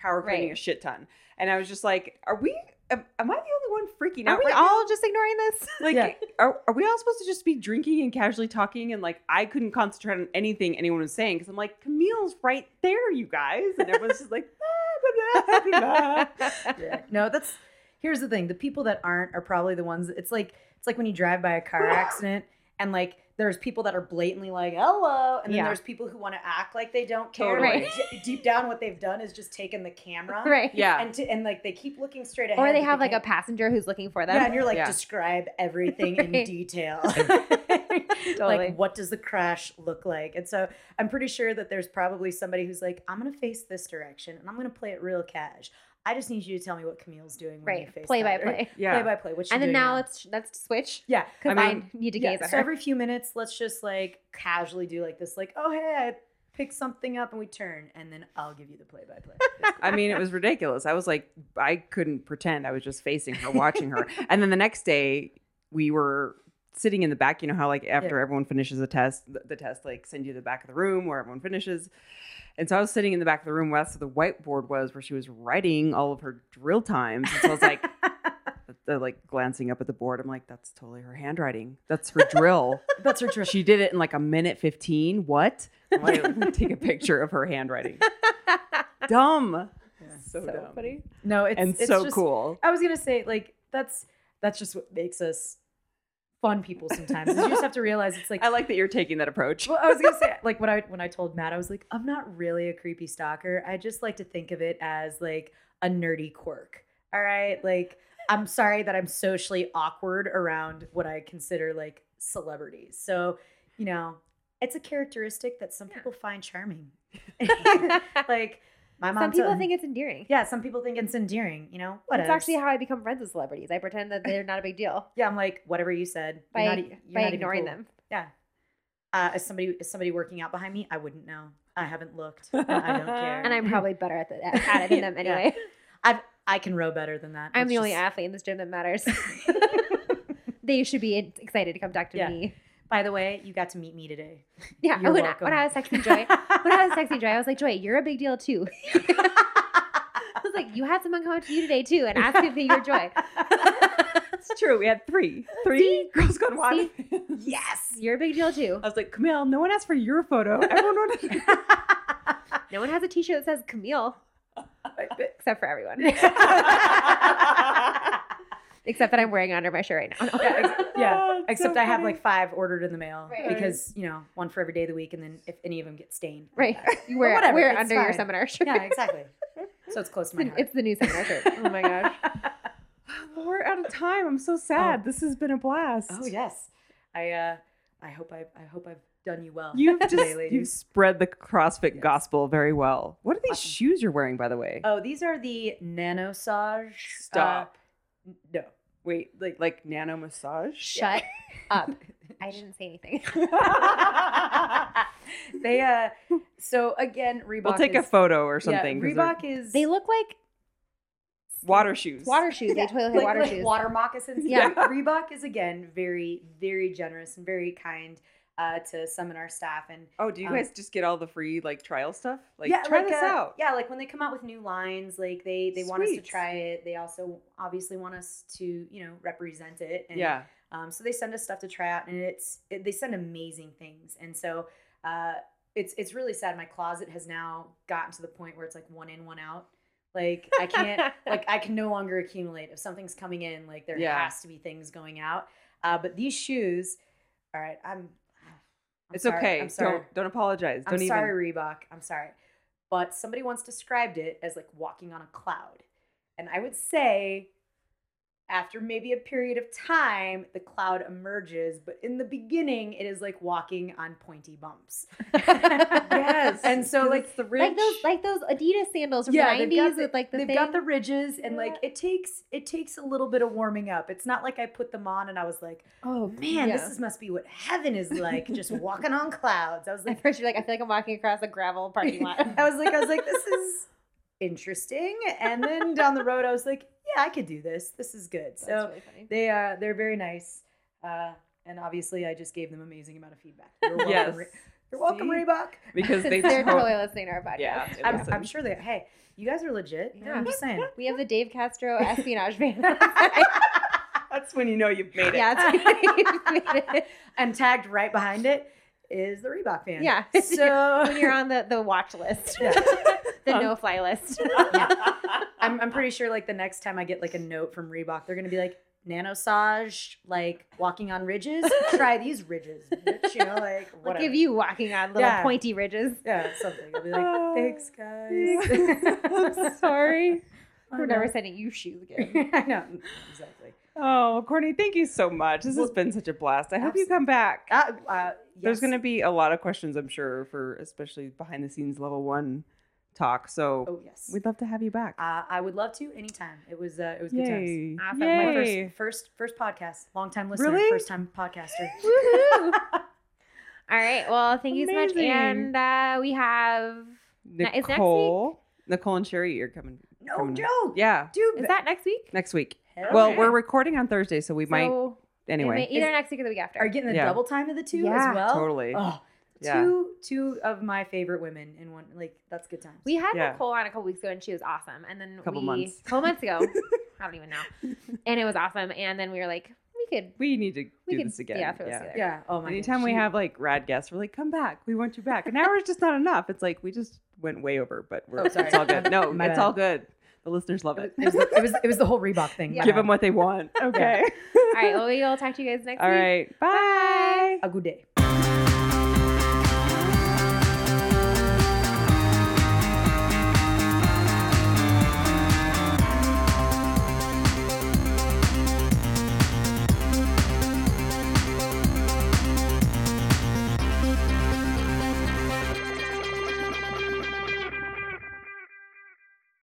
power cleaning Right. a shit ton. And I was just like, are we am, am I the only one freaking out? are we right now? all just ignoring this? Like, Yeah. are, are we all supposed to just be drinking and casually talking? And like, I couldn't concentrate on anything anyone was saying because I'm like, Camille's right there, you guys. And everyone's just like, ah, blah, blah. Yeah. No, that's here's the thing. The people that aren't are probably the ones it's like it's like when you drive by a car accident and like there's people that are blatantly like hello and then Yeah. there's people who want to act like they don't care. Totally. but d- deep down what they've done is just taken the camera right. Yeah. and to, and like they keep looking straight ahead. Or they have like a can't- passenger who's looking for them. yeah, and you're like Yeah. describe everything in detail. Totally. Like what does the crash look like? And so I'm pretty sure that there's probably somebody who's like, I'm gonna face this direction and I'm gonna play it real cash. I just need you to tell me what Camille's doing when you right. face Play by that, right? play. Yeah. Play by play. What she And then now now? let's let's switch yeah. because I I, need to Yeah, gaze at so her. every few minutes, let's just like casually do like this, like, oh hey, I pick something up and we turn, and then I'll give you the play by play. I mean, it was ridiculous. I was like, I couldn't pretend. I was just facing her, watching her. And then the next day, we were sitting in the back. You know how, like, after Yeah. everyone finishes a test, the, the test, like, send you to the back of the room where everyone finishes. And so I was sitting in the back of the room where that's where the whiteboard was, where she was writing all of her drill times. And so I was like, the, uh, like, glancing up at the board. I'm like, that's totally her handwriting. That's her drill. That's her trick. She did it in like a minute 15. What? Like, let me take a picture of her handwriting. Dumb. So, so dumb. funny. No, it's and it's so just- cool. I was gonna say like that's that's just what makes us fun people sometimes. you just have to realize it's like I like that you're taking that approach. well, I was gonna say like when I when I told Matt, I was like, I'm not really a creepy stalker. I just like to think of it as like a nerdy quirk. All right, like I'm sorry that I'm socially awkward around what I consider like celebrities. So you know, it's a characteristic that some people find charming. like my mom. Some people told- think it's endearing. yeah, some people think it's endearing. You know, what? That's actually how I become friends with celebrities. I pretend that they're not a big deal Yeah, I'm like whatever you said by, you're not, you're by not ignoring cool. them. Yeah. Uh, is somebody is somebody working out behind me? I wouldn't know. I haven't looked. I don't care. And I'm probably better at, the, at it than them Yeah. anyway. I've I can row better than that. I'm It's the only athlete in this gym that matters. they should be excited to come talk to Yeah. me. By the way, you got to meet me today. Yeah, You're when, I, welcome. when I was texting Joy, when I was texting Joy, I was like, Joy, you're a big deal too. I was like, you had someone come up to you today too and ask if you're Joy. It's true. We had three. Three Girls Gone WOD. yes. You're a big deal too. I was like, Camille, no one asked for your photo. Everyone wanted. No one has a T-shirt that says Camille, except for everyone, except that I'm wearing it under my shirt right now. No. yeah, ex- yeah. It's Except so I have like five ordered in the mail Right. because you know one for every day of the week, and then if any of them get stained, Right, you wear whatever, wear it it's under your seminar shirt. Yeah, exactly. So it's close to my It's, heart. it's the new seminar shirt. Oh my gosh. We're out of time. I'm so sad. This has been a blast. Oh yes, I uh, I hope I I hope I've done you well. You've today, just you've spread the CrossFit Yes. gospel very well. What are these Awesome. shoes you're wearing, by the way? Oh, these are the Nanosage. Stop. Uh, no. Wait, like like nano massage? Shut up. I didn't say anything. they uh. So again, Reebok. we'll take is, a photo or something. Yeah, 'cause they're Reebok is They look like water shoes. water shoes. They Yeah, totally like, like water like shoes. water moccasins. Yeah. Yeah, Reebok is again very very generous and very kind uh, to some in our staff and Oh, do you Um, guys just get all the free like trial stuff? Like yeah, try like, this uh, out. Yeah, like when they come out with new lines, like they they want us to try it. They also obviously want us to you know represent it. And, yeah. Um, so they send us stuff to try out, and it's it, they send amazing things. And so uh, it's it's really sad. My closet has now gotten to the point where it's like one in, one out. Like I can't like I can no longer accumulate. If something's coming in, like there Yeah. has to be things going out. Uh, but these shoes, all right, I'm. I'm It's sorry, okay. I'm sorry. Don't don't apologize. I'm Don't even sorry, Reebok. I'm sorry. But somebody once described it as like walking on a cloud. And I would say after maybe a period of time, the cloud emerges, but in the beginning, it is like walking on pointy bumps. Yes. And so like, it's the rich. like those like those Adidas sandals from yeah, the nineties with like the they've thing. got the ridges, and like it takes it takes a little bit of warming up. It's not like I put them on and I was like, oh man, yeah. this is, must be what heaven is like, just walking on clouds. I was like, At first, you're like, I feel like I'm walking across a gravel parking lot. I was like, I was like, this is interesting. And then down the road, I was like, yeah, I could do this. This is good. That's So really funny. they uh they're very nice. Uh and obviously I just gave them amazing amount of feedback. You're welcome, Yes. Re- You're welcome, See? Reebok. because they They're to- totally listening to our podcast. Yeah. I'm. I'm sure they hey, you guys are legit. Yeah. I'm just saying. We have the Dave Castro espionage van. That's when you know you've made it. yeah, it's made it. and tagged right behind it is the Reebok fan. Yeah. So when you're on the, the watch list. Yeah. The no fly list. I'm, I'm pretty sure like the next time I get like a note from Reebok, they're gonna be like nanosage, like walking on ridges. Try these ridges, bitch. You know, like Look whatever. at you walking on little Yeah. pointy ridges. Yeah, something. I'll be like, thanks, guys. I'm sorry. We're never sending you shoes again. I know exactly. Oh, Courtney, thank you so much. This has been such a blast. I hope you come back. Uh, uh, There's going to be a lot of questions, I'm sure, for especially behind the scenes level one talk. So Oh yes. we'd love to have you back. Uh, I would love to anytime. It was uh, it was good times. Yay. My first first first podcast, long time listener, Really? first time podcaster. Woohoo! All right. Well, thank you so much. And uh, we have. Na- is next Nicole, Nicole and Cherie you're coming. No coming- joke, Yeah, dude. Is that next week? next week. hell Well, yeah. we're recording on Thursday, so we might So, it anyway. either Is- next week or the week after. are you getting the Yeah. double time of the two Yeah, as well. totally. Oh, Yeah. two two of my favorite women in one. Like that's good times. we had Yeah. Nicole on a couple weeks ago, and she was awesome. And then Couple we, months. couple months ago, I don't even know. And it was awesome. And then we were like, we could. We need to We do could- this again. yeah, throw this together. yeah. Oh my. Anytime God. we She- have like rad guests, we're like, come back. We want you back. An hour is just not enough. It's like we just went way over, but we're, Oh, sorry. it's all good. No, My it's bad. all good. The listeners love it. It was, the, it was it was the whole Reebok thing. Yeah. Give them what they want. Okay. All right. Well, we will talk to you guys next all week. right. Bye. a good day.